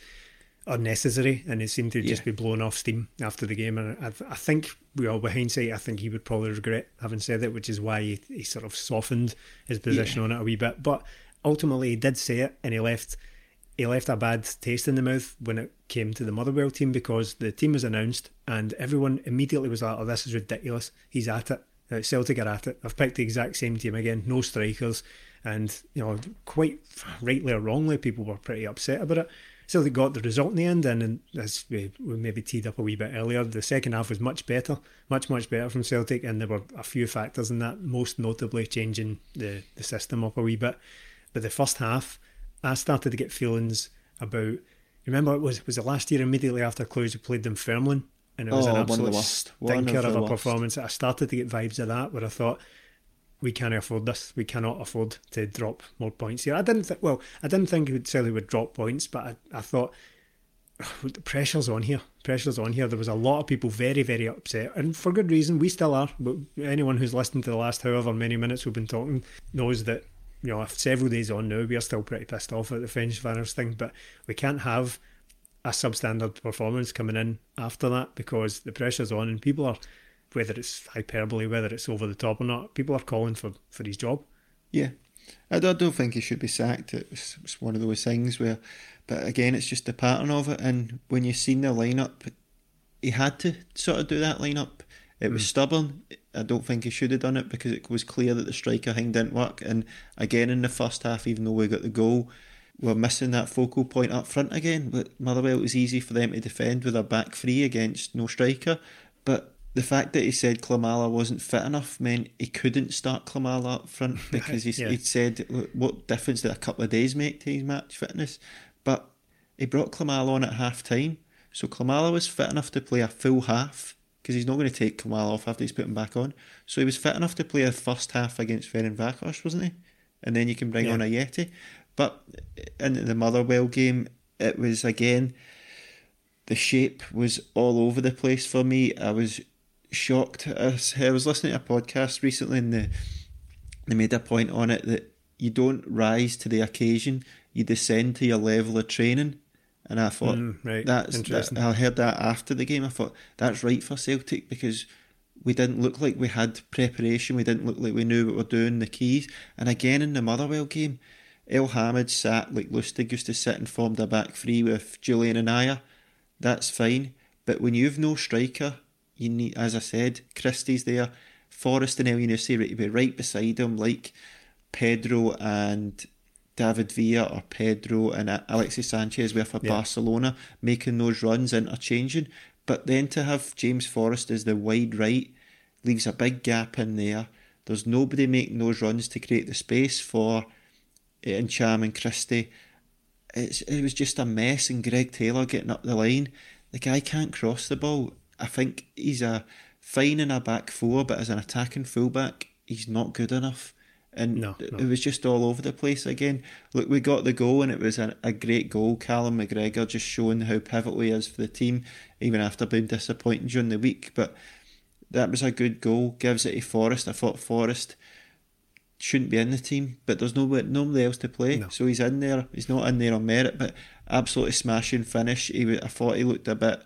B: unnecessary, and it seemed to yeah. just be blown off steam after the game. And I, I think, well, with hindsight, I think he would probably regret having said it, which is why he, he sort of softened his position yeah. on it a wee bit. But ultimately, he did say it, and he left he left a bad taste in the mouth when it came to the Motherwell team because the team was announced and everyone immediately was like, oh, this is ridiculous. He's at it. Uh, Celtic are at it. I've picked the exact same team again, no strikers. And, you know, quite rightly or wrongly, people were pretty upset about it. So they got the result in the end, and as we, we maybe teed up a wee bit earlier, the second half was much better, much, much better from Celtic, and there were a few factors in that, most notably changing the, the system up a wee bit. But the first half, I started to get feelings about. Remember, it was was the last year immediately after Clowes played them Dunfermline, and it was oh, an absolute stinker of, of a performance. I started to get vibes of that where I thought we can't afford this. We cannot afford to drop more points here. I didn't think. Well, I didn't think it would say would drop points, but I, I thought [sighs] the pressure's on here. Pressure's on here. There was a lot of people very, very upset, and for good reason. We still are. But anyone who's listened to the last however many minutes we've been talking knows that you know, after several days on now, we are still pretty pissed off at the Ferencváros thing, but we can't have a substandard performance coming in after that because the pressure's on and people are, whether it's hyperbole, whether it's over the top or not, people are calling for, for his job.
A: Yeah. I don't, think he should be sacked. It's, it's one of those things where, but again, it's just the pattern of it. And when you've seen the lineup, he had to sort of do that lineup. It was mm. stubborn. I don't think he should have done it because it was clear that the striker thing didn't work. And again, in the first half, even though we got the goal, we're missing that focal point up front again. But Motherwell, it was easy for them to defend with a back three against no striker. But the fact that he said Klimala wasn't fit enough meant he couldn't start Klimala up front [laughs] because he, yeah. he'd said, what difference did a couple of days make to his match fitness? But he brought Klimala on at half time. So Klimala was fit enough to play a full half because he's not going to take Kamal off after he's put him back on. So he was fit enough to play a first half against Ferencváros, wasn't he? and then you can bring
B: Yeah.
A: on Yeti. But in the Motherwell game, it was again the shape was all over the place for me. I was shocked. I was, I was listening to a podcast recently, and they, they made a point on it that you don't rise to the occasion, you descend to your level of training. And I thought
B: Mm, right.
A: that's that, I heard that after the game. I thought that's right for Celtic because we didn't look like we had preparation. We didn't look like we knew what we were doing, the keys. And again in the Motherwell game, Elhamed sat like Lustig used to sit and formed a back three with Jullien and Ajer. That's fine. But when you've no striker, you need, as I said, Christie's there, Forrest and Elyounoussi to be right beside him, like Pedro and David Villa or Pedro and Alexis Sanchez were for
B: Yeah.
A: Barcelona, making those runs, interchanging. But then to have James Forrest as the wide right leaves a big gap in there. There's nobody making those runs to create the space for eh, Cham and Christie. It's, it was just a mess, and Greg Taylor getting up the line. The guy can't cross the ball. I think he's a fine in a back four, but as an attacking fullback, he's not good enough. And
B: No,
A: it-
B: no.
A: it was just all over the place again. Look, we got the goal, and it was a, a great goal. Callum McGregor just showing how pivotal he is for the team, even after being disappointing during the week. But that was a good goal. Gives it to Forrest. I thought Forrest shouldn't be in the team, but there's no nobody else to play,
B: No.
A: so he's in there. He's not in there on merit, but absolutely smashing finish. He, I thought he looked a bit.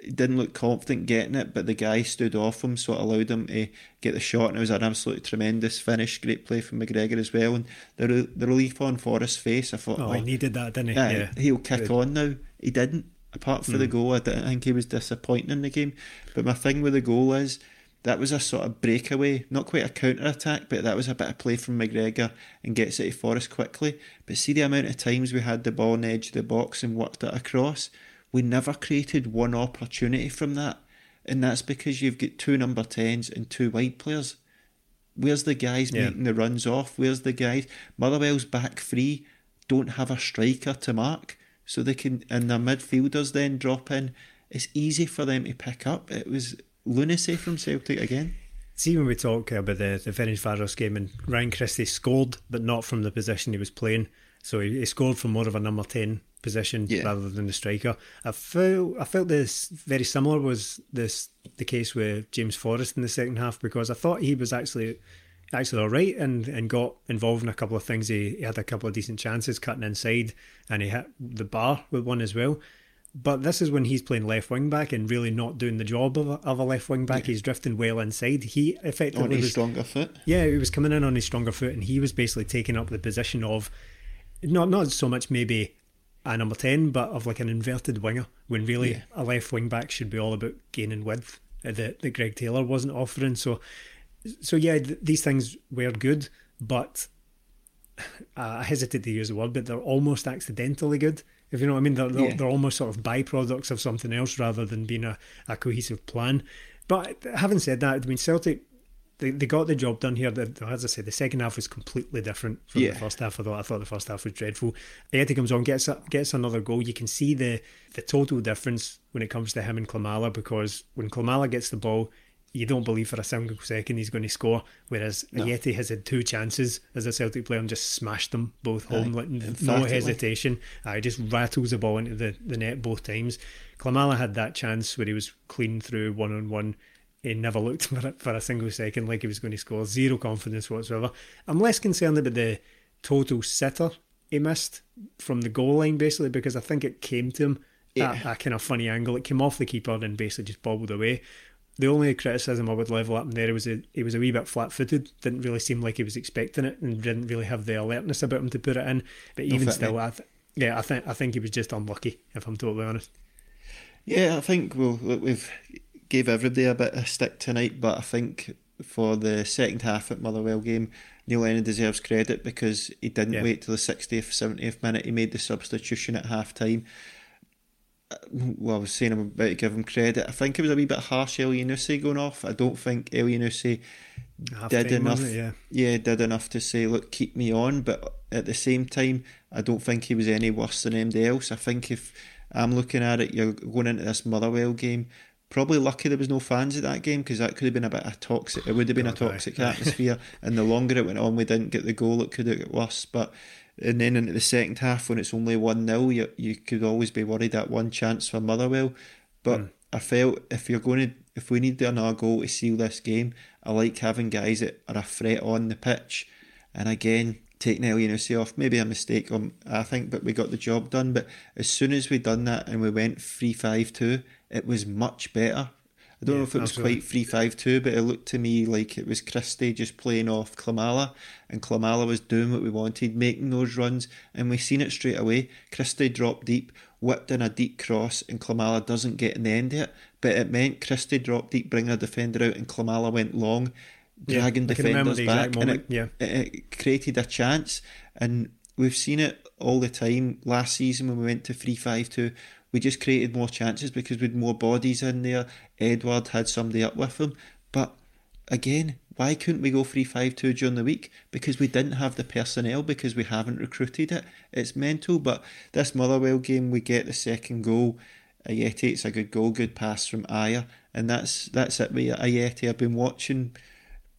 A: He didn't look confident getting it, but the guy stood off him, so it allowed him to get the shot, and it was an absolutely tremendous finish. Great play from McGregor as well, and the the relief on Forrest's face. I thought,
B: Oh, he needed that, didn't he?
A: yeah,
B: Yeah.
A: he'll kick
B: Good.
A: on now. He didn't. Apart from the hmm. goal, I didn't think he was disappointing in the game. But my thing with the goal is that was a sort of breakaway, not quite a counter attack, but that was a bit of play from McGregor and gets it to Forrest quickly. But see the amount of times we had the ball on the edge of the box and worked it across, we never created one opportunity from that. And that's because you've got two number 10s and two wide players. Where's the guys
B: Yeah.
A: making the runs off? Where's the guys? Motherwell's back three don't have a striker to mark, so they can and their midfielders then drop in. It's easy for them to pick up. It was lunacy from Celtic again.
B: See, when we talk about the, the Ferencvaros game, and Ryan Christie scored, but not from the position he was playing. So he, he scored from more of a number 10 position
A: Yeah.
B: rather than the striker. I felt I felt this very similar was this the case with James Forrest in the second half because I thought he was actually actually all right and, and got involved in a couple of things. He, he had a couple of decent chances cutting inside and he hit the bar with one as well. But this is when he's playing left wing back and really not doing the job of a, of a left wing back. He's drifting well inside. He effectively
A: On his
B: was
A: stronger foot.
B: yeah, he was coming in on his stronger foot, and he was basically taking up the position of not not so much maybe a number ten, but of like an inverted winger. When really a left wing back should be all about gaining width uh, that that Greg Taylor wasn't offering. So, so yeah, th- these things were good, but [sighs] I hesitate to use the word, but they're almost accidentally good. If you know what I mean, they're, they're,
A: Yeah.
B: they're almost sort of byproducts of something else rather than being a, a cohesive plan. But having said that, I mean, Celtic, they, they got the job done here. The, as I said, the second half was completely different from
A: Yeah.
B: the first half. I thought, I thought the first half was dreadful. Ajeti comes on, gets a, gets another goal. You can see the, the total difference when it comes to him and Klimala because when Klimala gets the ball, you don't believe for a single second he's going to score. Whereas Ajeti has had two chances as a Celtic player and just smashed them both home, like no hesitation. He just rattles the ball into the, the net both times. Klimala had that chance where he was clean through one on one. He never looked [laughs] for, it for a single second like he was going to score. Zero confidence whatsoever. I'm less concerned about the total sitter he missed from the goal line, basically, because I think it came to him at a kind of funny angle. It came off the keeper and basically just bobbled away. The only criticism I would level up in there was a, he was a wee bit flat footed. Didn't really seem like he was expecting it, and didn't really have the alertness about him to put it in. But even
A: fit
B: still. I th- yeah, I think I think he was just unlucky. If I'm totally honest.
A: Yeah, I think we'll, we've gave everybody a bit of a stick tonight, but I think for the second half at Motherwell game, Neil Lennon deserves credit because he didn't
B: Yeah.
A: wait till the 60th, 70th minute. He made the substitution at half time. Uh, well, I was saying I'm about to give him credit. I think it was a wee bit harsh, Elyounoussi going off. I don't think
B: Elyounoussi
A: did enough.
B: it? Yeah.
A: did enough to say, look, keep me on. But at the same time, I don't think he was any worse than anybody else. I think if I'm looking at it, you're going into this Motherwell game. Probably lucky there was no fans at that game because that could have been a bit of toxic. It would have been a toxic atmosphere, [laughs] and the longer it went on, we didn't get the goal. It could have got worse. But and then into the second half, when it's only one 0 you you could always be worried that one chance for Motherwell. But mm. I felt if you're going to, if we need another goal to seal this game, I like having guys that are a threat on the pitch. And again, taking Elyounoussi off, maybe a mistake, um, I think, but we got the job done. But as soon as we done that and we went 3 5 2, it was much better. I don't yeah, know if it was absolutely. quite 3 5 2, but it looked to me like it was Christie just playing off Klimala, and Klimala was doing what we wanted, making those runs, and we seen it straight away. Christie dropped deep, whipped in a deep cross, and Klimala doesn't get in the end of it, but it meant Christie dropped deep, bringing a defender out, and Klimala went long, dragging
B: yeah,
A: defenders back,
B: and
A: it,
B: yeah.
A: it, it created a chance. And we've seen it all the time last season when we went to 3 5 2 we just created more chances because we had more bodies in there. Edouard had somebody up with him. But again, why couldn't we go 3 5 2 during the week? Because we didn't have the personnel, because we haven't recruited it. It's mental. But this Motherwell game, we get the second goal. Ajeti, it's a good goal, good pass from Ajer. And that's that's it with Ajeti. I've been watching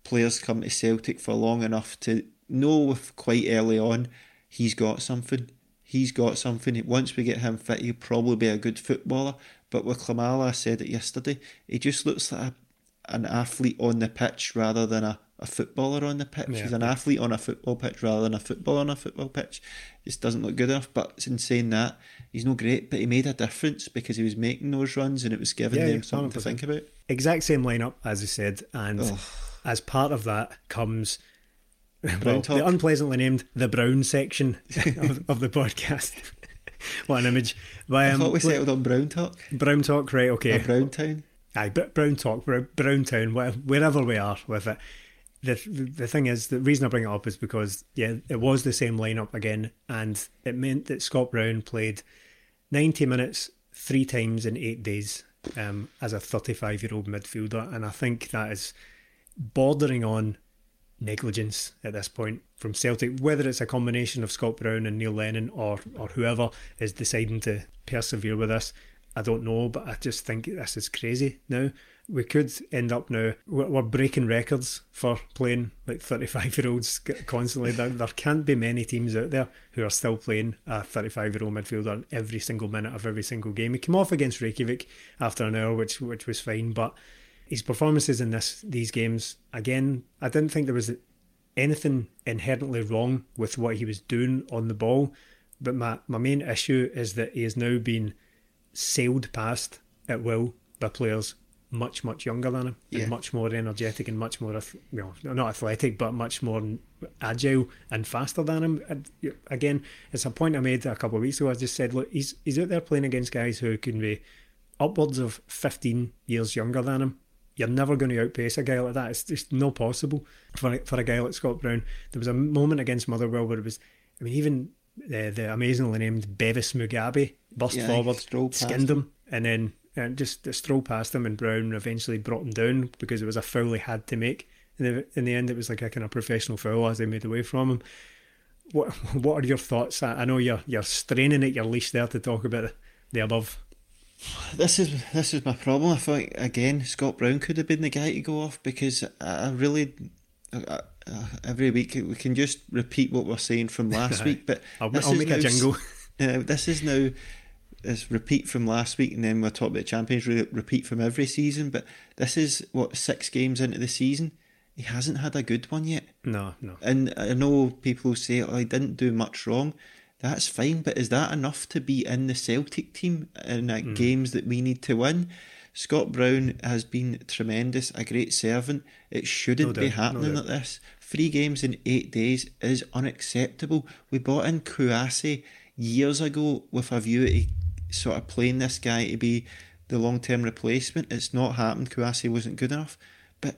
A: players come to Celtic for long enough to know quite early on he's got something he's got something. Once we get him fit, he'll probably be a good footballer. But with Klimala, I said it yesterday, he just looks like a, an athlete on the pitch rather than a, a footballer on the pitch. Yeah. He's an athlete on a football pitch rather than a footballer on a football pitch. Just doesn't look good enough. But in saying that, he's no great, but he made a difference because he was making those runs and it was giving yeah, them something 100%. to think about.
B: Exact same lineup as you said, and oh. as part of that comes well, the unpleasantly named the Brown section of, [laughs] of the podcast. [laughs] what an image!
A: But, um, I thought we settled on Brown Talk.
B: Brown Talk, right? Okay.
A: Brown Town.
B: Aye, Brown Talk, Brown Town, wherever we are with it. The the thing is, the reason I bring it up is because yeah, it was the same lineup again, and it meant that Scott Brown played ninety minutes three times in eight days um, as a thirty-five-year-old midfielder, and I think that is bordering on negligence at this point from Celtic, whether it's a combination of Scott Brown and Neil Lennon or or whoever is deciding to persevere with this. I don't know, but I just think this is crazy now. We could end up now, we're breaking records for playing like 35 year olds [laughs] constantly. There, there can't be many teams out there who are still playing a 35 year old midfielder every single minute of every single game. He came off against Reykjavik after an hour, which which was fine, but his performances in this these games again, I didn't think there was anything inherently wrong with what he was doing on the ball. But my, my main issue is that he has now been sailed past at will by players much much younger than him yeah. and much more energetic and much more well not athletic but much more agile and faster than him and again it's a point I made a couple of weeks ago I just said look he's he's out there playing against guys who can be upwards of 15 years younger than him you're never going to outpace a guy like that. It's just not possible for a, for a guy like Scott Brown. There was a moment against Motherwell where it was, I mean, even the, the amazingly named Bevis Mugabi burst yeah, forward, skinned him, and then and just stroll past him, and Brown eventually brought him down because it was a foul he had to make. In the, in the end, it was like a kind of professional foul as they made away from him. What [laughs] what are your thoughts? I, I know you're you're straining at your leash there to talk about the above.
A: This is this is my problem. I thought again Scott Brown could have been the guy to go off because I really uh, uh, every week we can just repeat what we're saying from last [laughs] week. But
B: I'll, I'll make now, a jingle.
A: Uh, this is now this repeat from last week, and then we'll talk about champions repeat from every season. But this is what six games into the season. He hasn't had a good one yet.
B: No, no.
A: And I know people say, "Oh, he didn't do much wrong." That's fine. But is that enough to be in the Celtic team in mm. games that we need to win? Scott Brown has been tremendous, a great servant. It shouldn't no be happening no like this. Three games in eight days is unacceptable. We bought in Kouassi years ago with a view to sort of playing this guy to be the long term replacement. It's not happened. Kouassi wasn't good enough. But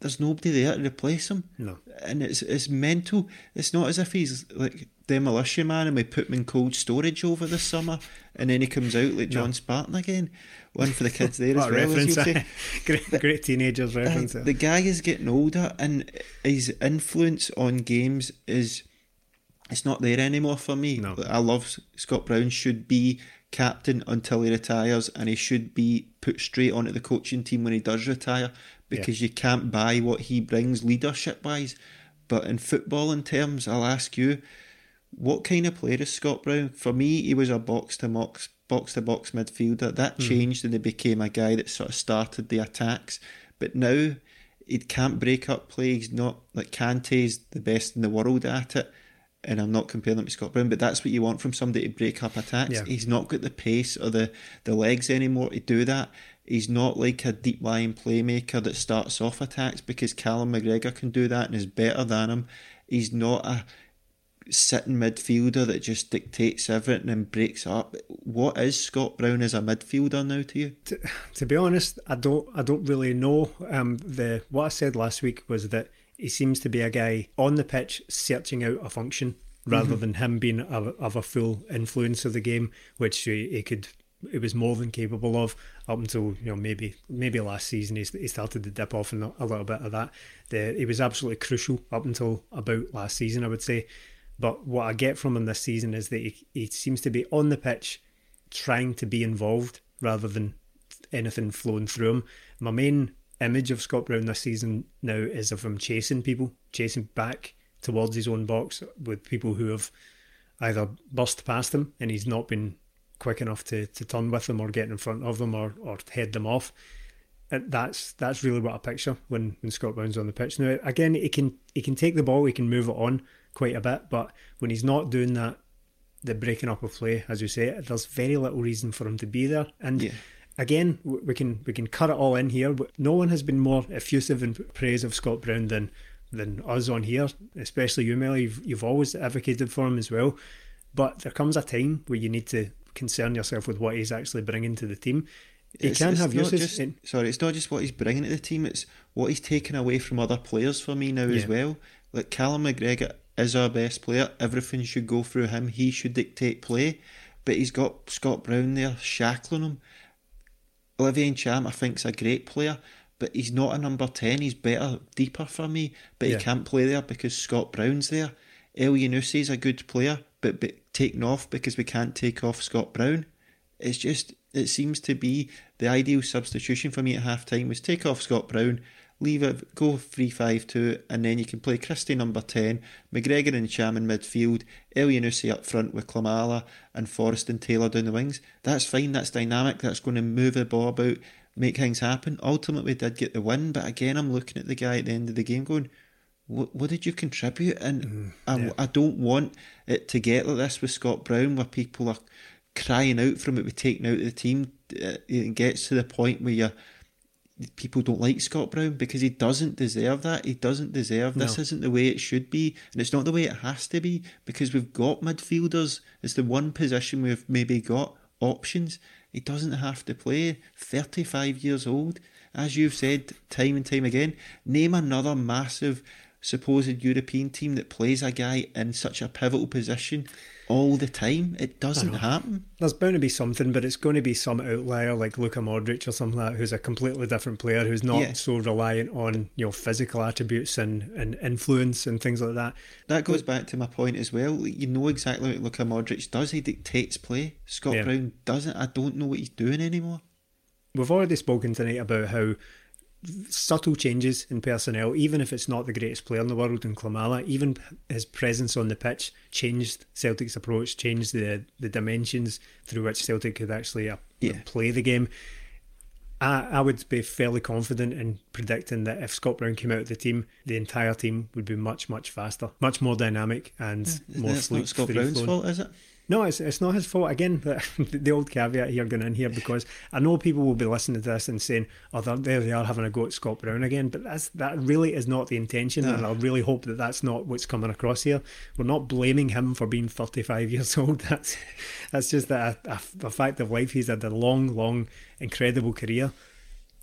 A: there's nobody there to replace him.
B: No.
A: And it's it's mental. It's not as if he's like demolition man and we put him in cold storage over the summer and then he comes out like John no. Spartan again. One for the kids there [laughs] as well.
B: Reference, as [laughs] great, great teenagers reference.
A: Uh, the guy is getting older and his influence on games is it's not there anymore for me.
B: No.
A: I love Scott Brown should be captain until he retires, and he should be put straight onto the coaching team when he does retire because yeah. you can't buy what he brings leadership wise. But in football, in terms, I'll ask you, what kind of player is Scott Brown? For me, he was a box to box, box to box midfielder. That mm. changed and he became a guy that sort of started the attacks. But now he can't break up play. He's not like Kante's the best in the world at it. And I'm not comparing him to Scott Brown, but that's what you want from somebody to break up attacks. Yeah. He's not got the pace or the, the legs anymore to do that. He's not like a deep lying playmaker that starts off attacks because Callum McGregor can do that and is better than him. He's not a sitting midfielder that just dictates everything and breaks up. What is Scott Brown as a midfielder now to you?
B: To, to be honest, I don't I don't really know. Um, the what I said last week was that he seems to be a guy on the pitch searching out a function rather mm-hmm. than him being of, of a full influence of the game, which he, he could it was more than capable of up until you know maybe maybe last season he, he started to dip off in a, a little bit of that. The, he was absolutely crucial up until about last season, I would say. But what I get from him this season is that he, he seems to be on the pitch trying to be involved rather than anything flowing through him. My main image of Scott Brown this season now is of him chasing people, chasing back towards his own box with people who have either burst past him and he's not been quick enough to, to turn with them or get in front of them or, or head them off. And that's that's really what I picture when, when Scott Brown's on the pitch. Now again, he can he can take the ball, he can move it on, quite a bit. But when he's not doing that, the breaking up of play, as you say, there's very little reason for him to be there. And yeah. again, we can we can cut it all in here. But no one has been more effusive in praise of Scott Brown than than us on here, especially you, Mel. You've, you've always advocated for him as well. But there comes a time where you need to concern yourself with what he's actually bringing to the team. He
A: it's,
B: can
A: it's
B: have uses.
A: Just, in, sorry, it's not just what he's bringing to the team; it's what he's taking away from other players for me now yeah. as well. Like Callum McGregor is our best player. Everything should go through him. He should dictate play. But he's got Scott Brown there shackling him. Olivier Ntcham, I think, is a great player, but he's not a number 10. He's better, deeper for me, but yeah. he can't play there because Scott Brown's there. Elyounoussi is a good player, but, but taken off because we can't take off Scott Brown. It's just, it seems to be the ideal substitution for me at half time was take off Scott Brown, leave it, go 3 5 2, and then you can play Christie number 10, McGregor and Ntcham in midfield, Elyounoussi up front with Klimala, and Forrest and Taylor down the wings. That's fine, that's dynamic, that's going to move the ball about, make things happen. Ultimately, did get the win, but again, I'm looking at the guy at the end of the game going, what, what did you contribute? And mm, yeah. I, I don't want it to get like this with Scott Brown, where people are crying out from it, with taking out of the team. Uh, it gets to the point where you're people don't like Scott Brown because he doesn't deserve that. He doesn't deserve no. this. Isn't the way it should be, and it's not the way it has to be because we've got midfielders. It's the one position we've maybe got options. He doesn't have to play. Thirty-five years old, as you've said time and time again. Name another massive supposed European team that plays a guy in such a pivotal position all the time. It doesn't happen.
B: There's bound to be something, but it's going to be some outlier like Luka Modric or something like that, who's a completely different player, who's not yeah. so reliant on you know physical attributes and, and influence and things like that.
A: That goes back to my point as well. You know exactly what Luka Modric does. He dictates play. Scott yeah. Brown doesn't. I don't know what he's doing anymore.
B: We've already spoken tonight about how subtle changes in personnel, even if it's not the greatest player in the world in Klimala, even his presence on the pitch changed Celtic's approach, changed the the dimensions through which Celtic could actually uh, yeah. play the game. I, I would be fairly confident in predicting that if Scott Brown came out of the team, the entire team would be much, much faster, much more dynamic, and yeah, more
A: fluid. Scott Brown's fault, is it?
B: No, it's, it's not his fault. Again, the, [laughs] the old caveat here going in here because I know people will be listening to this and saying, "Oh, there they are having a go at Scott Brown again." But that's that really is not the intention, no. and I really hope that that's not what's coming across here. We're not blaming him for being 35 [laughs] years old. That's that's just a, a, a fact of life. He's had a long, long, incredible career.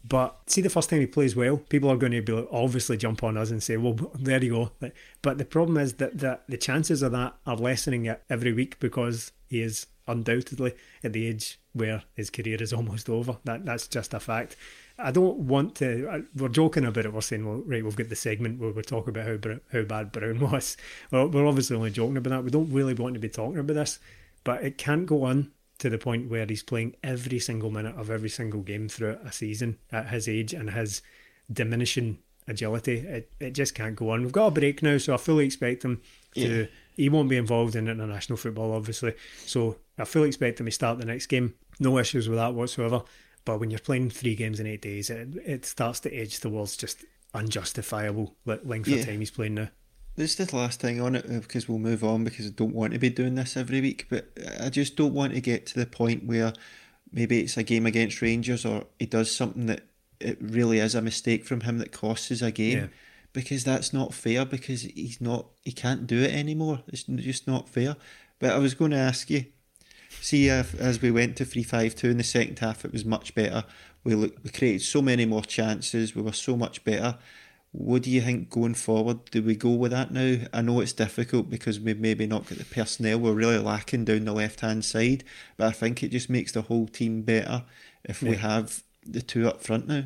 B: But see, the first time he plays well, people are going to be obviously jump on us and say, "Well, [laughs] there you go." But the problem is that, that the chances of that are lessening it every week because he is undoubtedly at the age where his career is [laughs] almost over. That that's just a fact. I don't want to. We're joking about it. We're saying, well, right, we've got the segment where we're talking about how how bad Brown [laughs] was. Well, we're obviously only joking about that. We don't really want to be talking about this, but it can't go on to the point where he's playing every single minute of every single game throughout a season at his age and his diminishing agility. It it just can't go on. We've got a break now, so I fully expect him to. Yeah. He won't be involved in international football, obviously. So I fully expect him to start the next game. No issues with that whatsoever. But when you're playing three games in eight days, it, it starts to edge towards just unjustifiable length yeah. of time he's playing now.
A: This is the last thing on it uh, because we'll move on because I don't want to be doing this every week. But I just don't want to get to the point where maybe it's a game against Rangers or he does something that it really is a mistake from him that costs us a game. Yeah. Because that's not fair. Because he's not, he can't do it anymore. It's just not fair. But I was going to ask you, See, uh, as we went to three five two in the second half, it was much better. We look, we created so many more chances. We were so much better. What do you think going forward? Do we go with that now? I know it's difficult because we've maybe not got the personnel. We're really lacking down the left hand side, but I think it just makes the whole team better if yeah. we have the two up front now.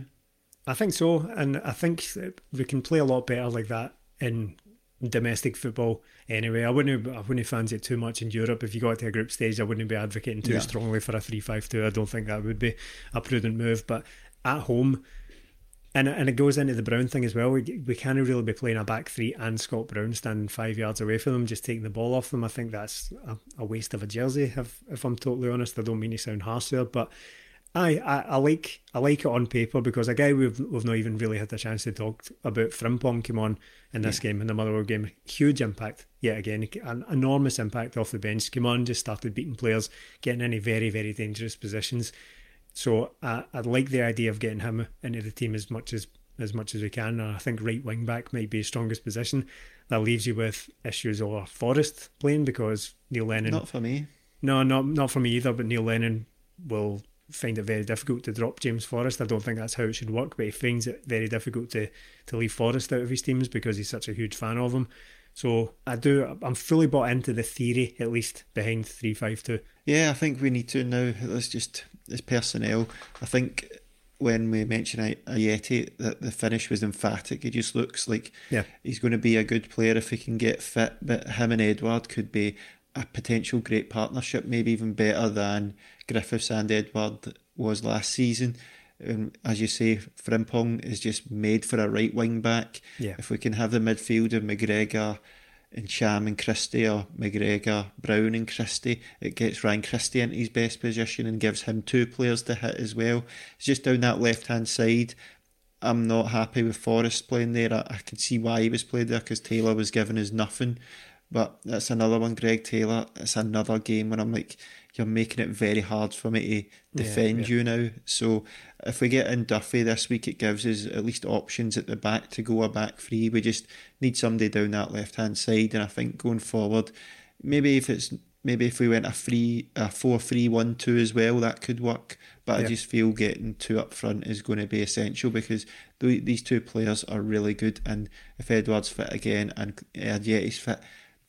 B: I think so, and I think we can play a lot better like that in domestic football anyway. I wouldn't I wouldn't fancy it too much in Europe. If you got to a group stage, I wouldn't be advocating too yeah. strongly for a three five two. I don't think that would be a prudent move. But at home, and and it goes into the Brown thing as well. We we can't really be playing a back three and Scott Brown standing five yards away from them, just taking the ball off them. I think that's a, a waste of a jersey. If if I'm totally honest, I don't mean to sound harsh there, but I, I, I like I like it on paper because a guy we've we've not even really had the chance to talk about Frimpong came on in this yeah. game in the Motherwell game, huge impact yet again, an enormous impact off the bench. Came on, just started beating players, getting into very very dangerous positions. So I I like the idea of getting him into the team as much as as much as we can. And I think right wing back might be his strongest position. That leaves you with issues of Forrest playing because Neil Lennon.
A: Not for me.
B: No, not not for me either. But Neil Lennon will find it very difficult to drop James Forrest. I don't think that's how it should work, but he finds it very difficult to, to leave Forrest out of his teams because he's such a huge fan of him. So I do. I'm fully bought into the theory, at least behind three five two.
A: Yeah, I think we need to now. Let's just this personnel. I think when we mention Ajeti, that the finish was emphatic. He just looks like
B: yeah.
A: he's going to be a good player if he can get fit. But him and Edouard could be a potential great partnership, maybe even better than Griffiths and Edouard was last season. And as you say, Frimpong is just made for a right wing back.
B: Yeah.
A: If we can have the midfield of McGregor and Ntcham and Christie or McGregor, Brown and Christie, it gets Ryan Christie into his best position and gives him two players to hit as well. It's just down that left hand side. I'm not happy with Forrest playing there. I, I can see why he was played there because Taylor was given us nothing. But that's another one, Greg Taylor. It's another game when I'm like, you're making it very hard for me to defend yeah, yeah. you now. So if we get in Duffy this week, it gives us at least options at the back to go a back three. We just need somebody down that left hand side, and I think going forward, maybe if it's maybe if we went a three a four three one two as well, that could work. But yeah. I just feel getting two up front is going to be essential because these two players are really good, and if Edouard's fit again and Ajeti's fit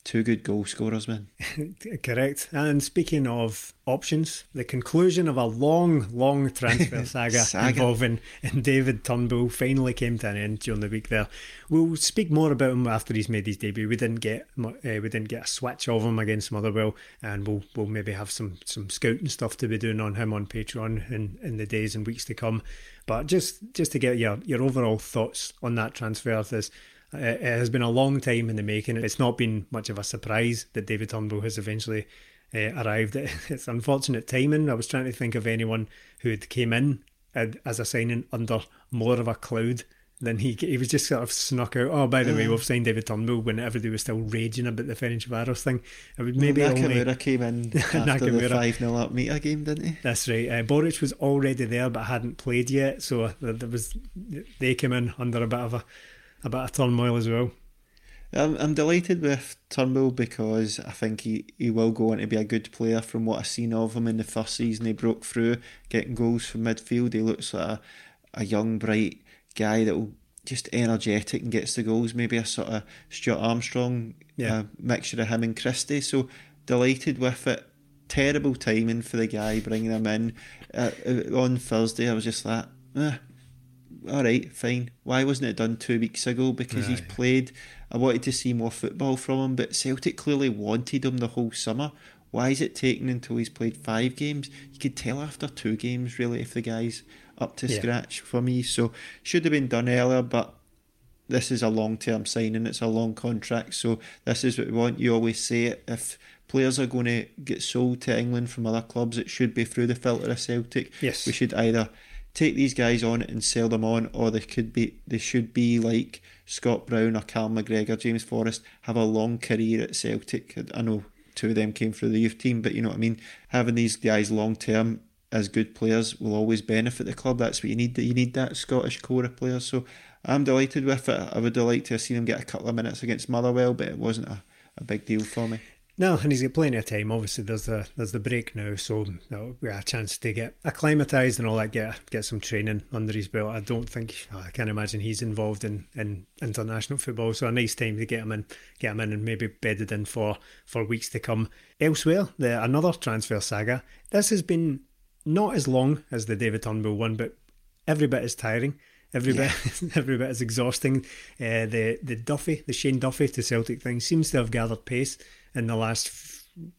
A: Two good goal scorers, man. [laughs]
B: Correct. And speaking of options, the conclusion of a long, long transfer [laughs] saga, saga. involving [laughs] David Turnbull finally came to an end during the week. There, we'll speak more about him after he's made his debut. We didn't get uh, we didn't get a switch of him against Motherwell, and we'll we'll maybe have some some scouting stuff to be doing on him on Patreon in, in the days and weeks to come. But just just to get your your overall thoughts on that transfer, this it has been a long time in the making. It's not been much of a surprise that David Turnbull has eventually uh, arrived. [laughs] It's unfortunate timing. I was trying to think of anyone who had came in as a signing under more of a cloud than he he was just sort of snuck out. Oh, by the way, we've signed David Turnbull when everybody was still raging about the Ferencváros thing.
A: It would maybe Nakamura only... came in [laughs] after Nakamura. the five 0 Artmedia game, didn't he?
B: That's right. Uh, Boruc was already there but hadn't played yet, so there was they came in under a bit of a a bit turmoil as well.
A: I'm, I'm delighted with Turnbull because I think he, he will go on to be a good player from what I've seen of him in the first season. He broke through, getting goals from midfield. He looks like a, a young, bright guy that will just energetic and gets the goals. Maybe a sort of Stuart Armstrong yeah. uh, mixture of him and Christie. So delighted with it. Terrible timing for the guy bringing him in uh, uh on Thursday. I was just like, eh, all right, fine. Why wasn't it done two weeks ago? Because he's played. I wanted to see more football from him, but Celtic clearly wanted him the whole summer. Why is it taking until he's played five games? You could tell after two games, really, if the guy's up to yeah. scratch for me. So should have been done earlier, but this is a long term signing. It's a long contract, so this is what we want. You always say it if players are going to get sold to England from other clubs, it should be through the filter of Celtic.
B: Yes,
A: we should either take these guys on and sell them on, or they could be they should be like Scott Brown or Cal McGregor, James Forrest, have a long career at Celtic. I know two of them came through the youth team, but you know what I mean. Having these guys long term as good players will always benefit the club. That's what you need. You need that Scottish core of players. So I'm delighted with it. I would have liked to have seen him get a couple of minutes against Motherwell, but it wasn't a, a big deal for me.
B: No, and he's got plenty of time. Obviously, there's the there's the break now, so we have a chance to get acclimatised and all that. Get get some training under his belt. I don't think I can't imagine he's involved in, in international football. So a nice time to get him in, get him in, and maybe bedded in for for weeks to come. Elsewhere, the another transfer saga. This has been not as long as the David Turnbull one, but every bit is tiring. Every yeah. bit, [laughs] every bit as exhausting. Uh, the the Duffy, the Shane Duffy to Celtic thing seems to have gathered pace in the last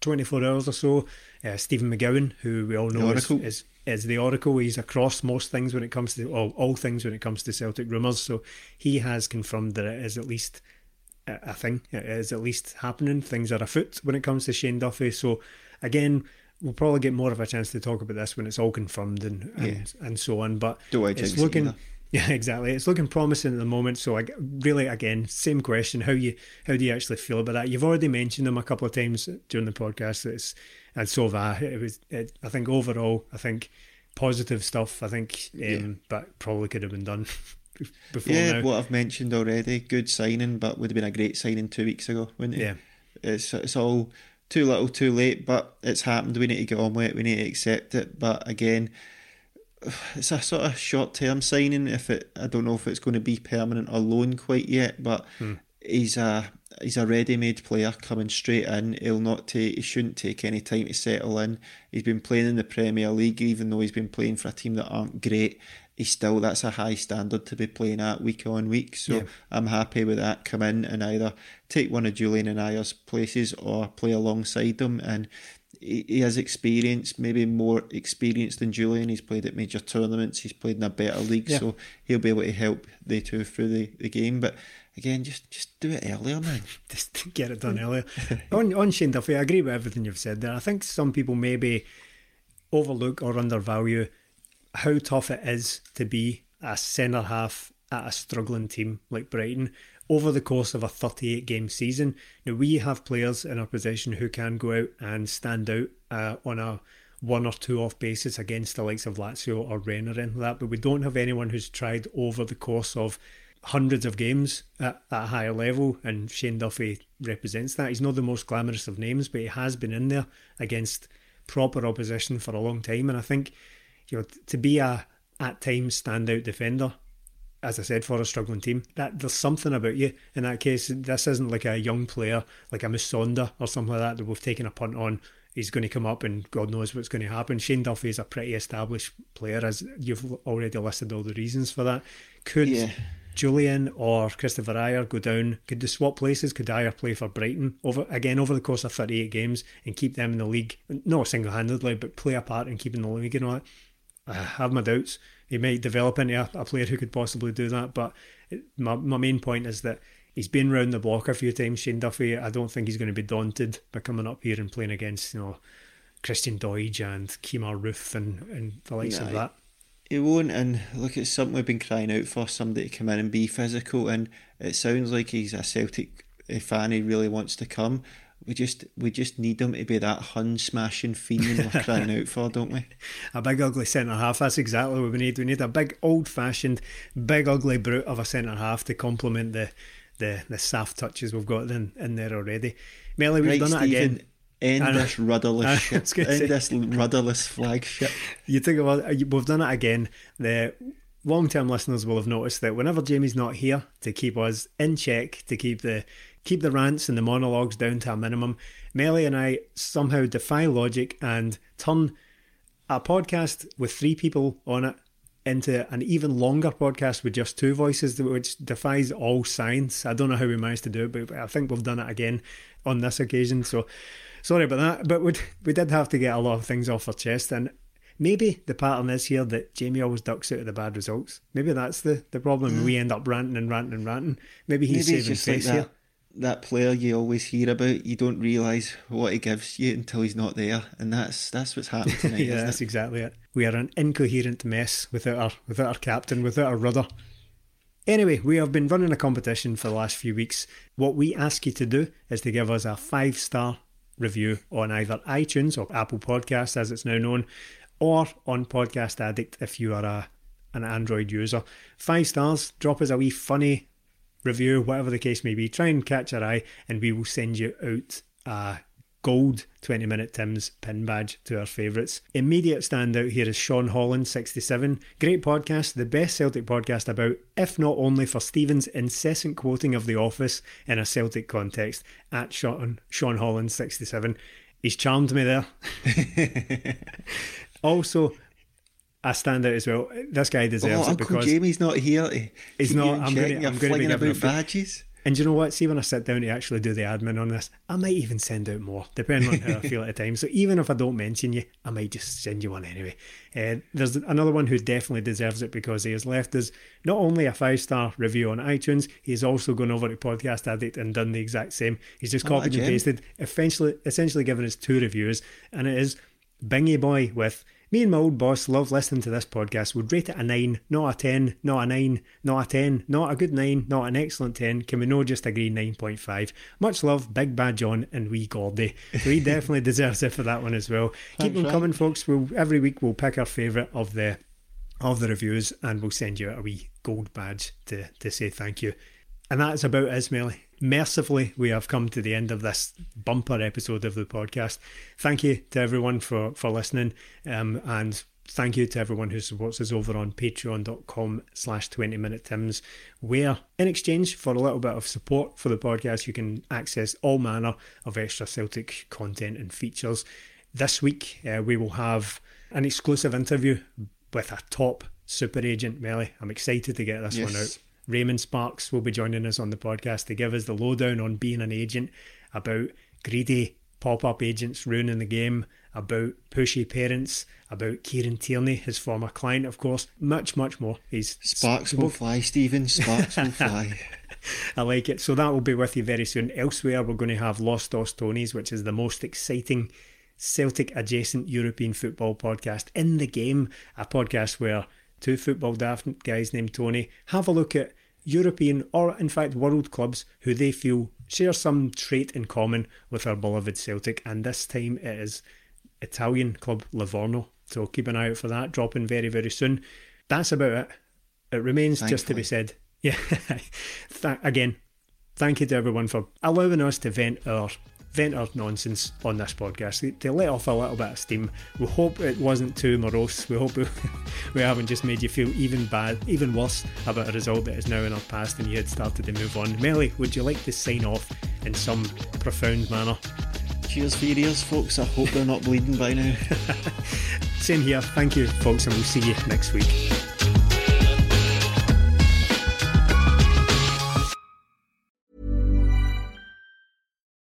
B: 24 hours or so. Uh, Stephen McGowan, who we all know is, is, is the oracle. He's across most things when it comes to all, all things when it comes to Celtic rumours. So he has confirmed that it is at least a thing. It is at least happening. Things are afoot when it comes to Shane Duffy. So again, we'll probably get more of a chance to talk about this when it's all confirmed and and, yeah. and so on. But
A: it's looking. Either. [laughs]
B: Yeah, exactly. It's looking promising at the moment. So, I, really, again, same question: how you how do you actually feel about that? You've already mentioned them a couple of times during the podcast. It's and so have I. It was, it, I think, overall, I think positive stuff. I think, um, yeah. but probably could have been done [laughs] before.
A: Yeah,
B: now.
A: what I've mentioned already. Good signing, but would have been a great signing two weeks ago, wouldn't it?
B: Yeah,
A: it's it's all too little, too late. But it's happened. We need to get on with it. We need to accept it. But again it's a sort of short term signing. If it, I don't know if it's going to be permanent or loan quite yet, but hmm. he's a he's a ready made player coming straight in. He'll not take he shouldn't take any time to settle in. He's been playing in the Premier League, even though he's been playing for a team that aren't great. He's still that's a high standard to be playing at week on week. So yeah. I'm happy with that. Come in and either take one of Jullien and Ajer's places or play alongside them and he, has experience, maybe more experience than Jullien. He's played at major tournaments. He's played in a better league, yeah. so he'll be able to help the two through the, the game. But again, just just do it earlier, man. [laughs]
B: just get it done earlier. on on Shane Duffy, I agree with everything you've said there. I think some people maybe overlook or undervalue how tough it is to be a centre half at a struggling team like Brighton over the course of a 38 game season. Now, we have players in our possession who can go out and stand out uh, on a one or two off basis against the likes of Lazio or Rennes or anything like that, but we don't have anyone who's tried over the course of hundreds of games at, at a higher level, and Shane Duffy represents that. He's not the most glamorous of names, but he has been in there against proper opposition for a long time, and I think you know to be a at times standout defender as I said, for a struggling team. That there's something about you in that case. This isn't like a young player like a Musonda or something like that that we've taken a punt on. He's going to come up and God knows what's going to happen. Shane Duffy is a pretty established player, as you've already listed all the reasons for that. Could yeah. Jullien or Kristoffer Ajer go down? Could they swap places? Could Ajer play for Brighton over again over the course of 38 games and keep them in the league? Not single handedly, but play a part in keeping the league and all that. I have my doubts he might develop into a, a player who could possibly do that. But it, my, my main point is that he's been round the block a few times, Shane Duffy. I don't think he's going to be daunted by coming up here and playing against, you know, Christian Doidge and Kemar Roofe and, and the likes of that.
A: He won't, and look, it's something we've been crying out for somebody to come in and be physical. And it sounds like he's a Celtic fan, he really wants to come we just we just need them to be that hun smashing fiend we're crying out for, don't we? [laughs]
B: A big ugly centre half. That's exactly what we need. We need a big old fashioned, big ugly brute of a centre half to complement the the the soft touches we've got in, in there already. Melly, we've right, done it again.
A: End this rudderless shit. End this rudderless flagship. [laughs]
B: You think about we've done it again. The long term listeners will have noticed that whenever Jamie's not here to keep us in check, to keep the keep the rants and the monologues down to a minimum. Melly and I somehow defy logic and turn a podcast with three people on it into an even longer podcast with just two voices, which defies all science. I don't know how we managed to do it, but I think we've done it again on this occasion. So sorry about that. But we we did have to get a lot of things off our chest, and maybe the pattern is here that Jamie always ducks out of the bad results. Maybe that's the the problem. Mm. We end up ranting and ranting and ranting. Maybe he's maybe saving face like here
A: that player you always hear about, you don't realise what he gives you until he's not there, and that's that's what's happening [laughs] tonight.
B: yeah, that's it? exactly it. We are an incoherent mess without our without our captain, without our rudder. Anyway, we have been running a competition for the last few weeks. What we ask you to do is to give us a five star review on either iTunes or Apple Podcasts, as it's now known, or on Podcast Addict if you are a an Android user. Five stars, drop us a wee funny review, whatever the case may be. Try and catch our eye, and we will send you out a gold 20 minute Tim's pin badge to our favourites. Immediate standout here is Sean Holland, 67. Great podcast, the best Celtic podcast about, if not only for Stephen's incessant quoting of The Office in a Celtic context, at Sean, Sean Holland, 67. He's charmed me there. [laughs] also, I stand out as well. This guy deserves
A: oh,
B: it because
A: Jamie's not here.
B: He's not. I'm going to. I'm going to give him
A: badges.
B: And you know what? See, when I sit down to actually do the admin on this, I might even send out more, depending on how I [laughs] feel at the time. So even if I don't mention you, I might just send you one anyway. Uh, there's another one who definitely deserves it because he has left us not only a five star review on iTunes, he's also gone over to Podcast Addict and done the exact same. He's just oh, copied and pasted, essentially, essentially given us two reviews, and it is Bingy Boy with me and my old boss love listening to this podcast. Would rate it a 9, not a 10, not a 9, not a 10, not a good 9, not an excellent 10. Can we no just agree 9.5? Much love, Big Bad John and Wee Gordy. So he [laughs] definitely deserves it for that one as well. Keep them coming, folks. We'll, every week we'll pick our favourite of the of the reviews and we'll send you a wee gold badge to, to say thank you. And that's about it, Ismaili mercifully, we have come to the end of this bumper episode of the podcast. Thank you to everyone for, for listening. Um, and thank you to everyone who supports us over on patreon.com slash 20 minute tims where in exchange for a little bit of support for the podcast you can access all manner of extra celtic content and features this week uh, we will have an exclusive interview with a top super agent melly i'm excited to get this yes. one out Raymond Sparks will be joining us on the podcast to give us the lowdown on being an agent, about greedy pop up agents ruining the game, about pushy parents, about Kieran Tierney, his former client, of course, much, much more. He's
A: Sparks will fly, Stephen. Sparks will fly. [laughs] [laughs]
B: I like it. So that will be with you very soon. Elsewhere, we're going to have Los Dos Tonys, which is the most exciting Celtic adjacent European football podcast in the game. A podcast where two football daft guys named Tony have a look at European or, in fact, world clubs who they feel share some trait in common with our beloved Celtic, and this time it is Italian club Livorno. So keep an eye out for that, dropping very, very soon. That's about it. It remains Thankfully. just to be said. [laughs] Yeah, Th- again, thank you to everyone for allowing us to vent our vent our nonsense on this podcast to let off a little bit of steam. We hope it wasn't too morose. We hope [laughs] we, we haven't just made you feel even bad, even worse about a result that is now in our past and you had started to move on. Melly, would you like to sign off in some profound manner?
A: Cheers for your ears, folks. I hope they're not bleeding by now. [laughs]
B: Same here. Thank you, folks, and we'll see you next week.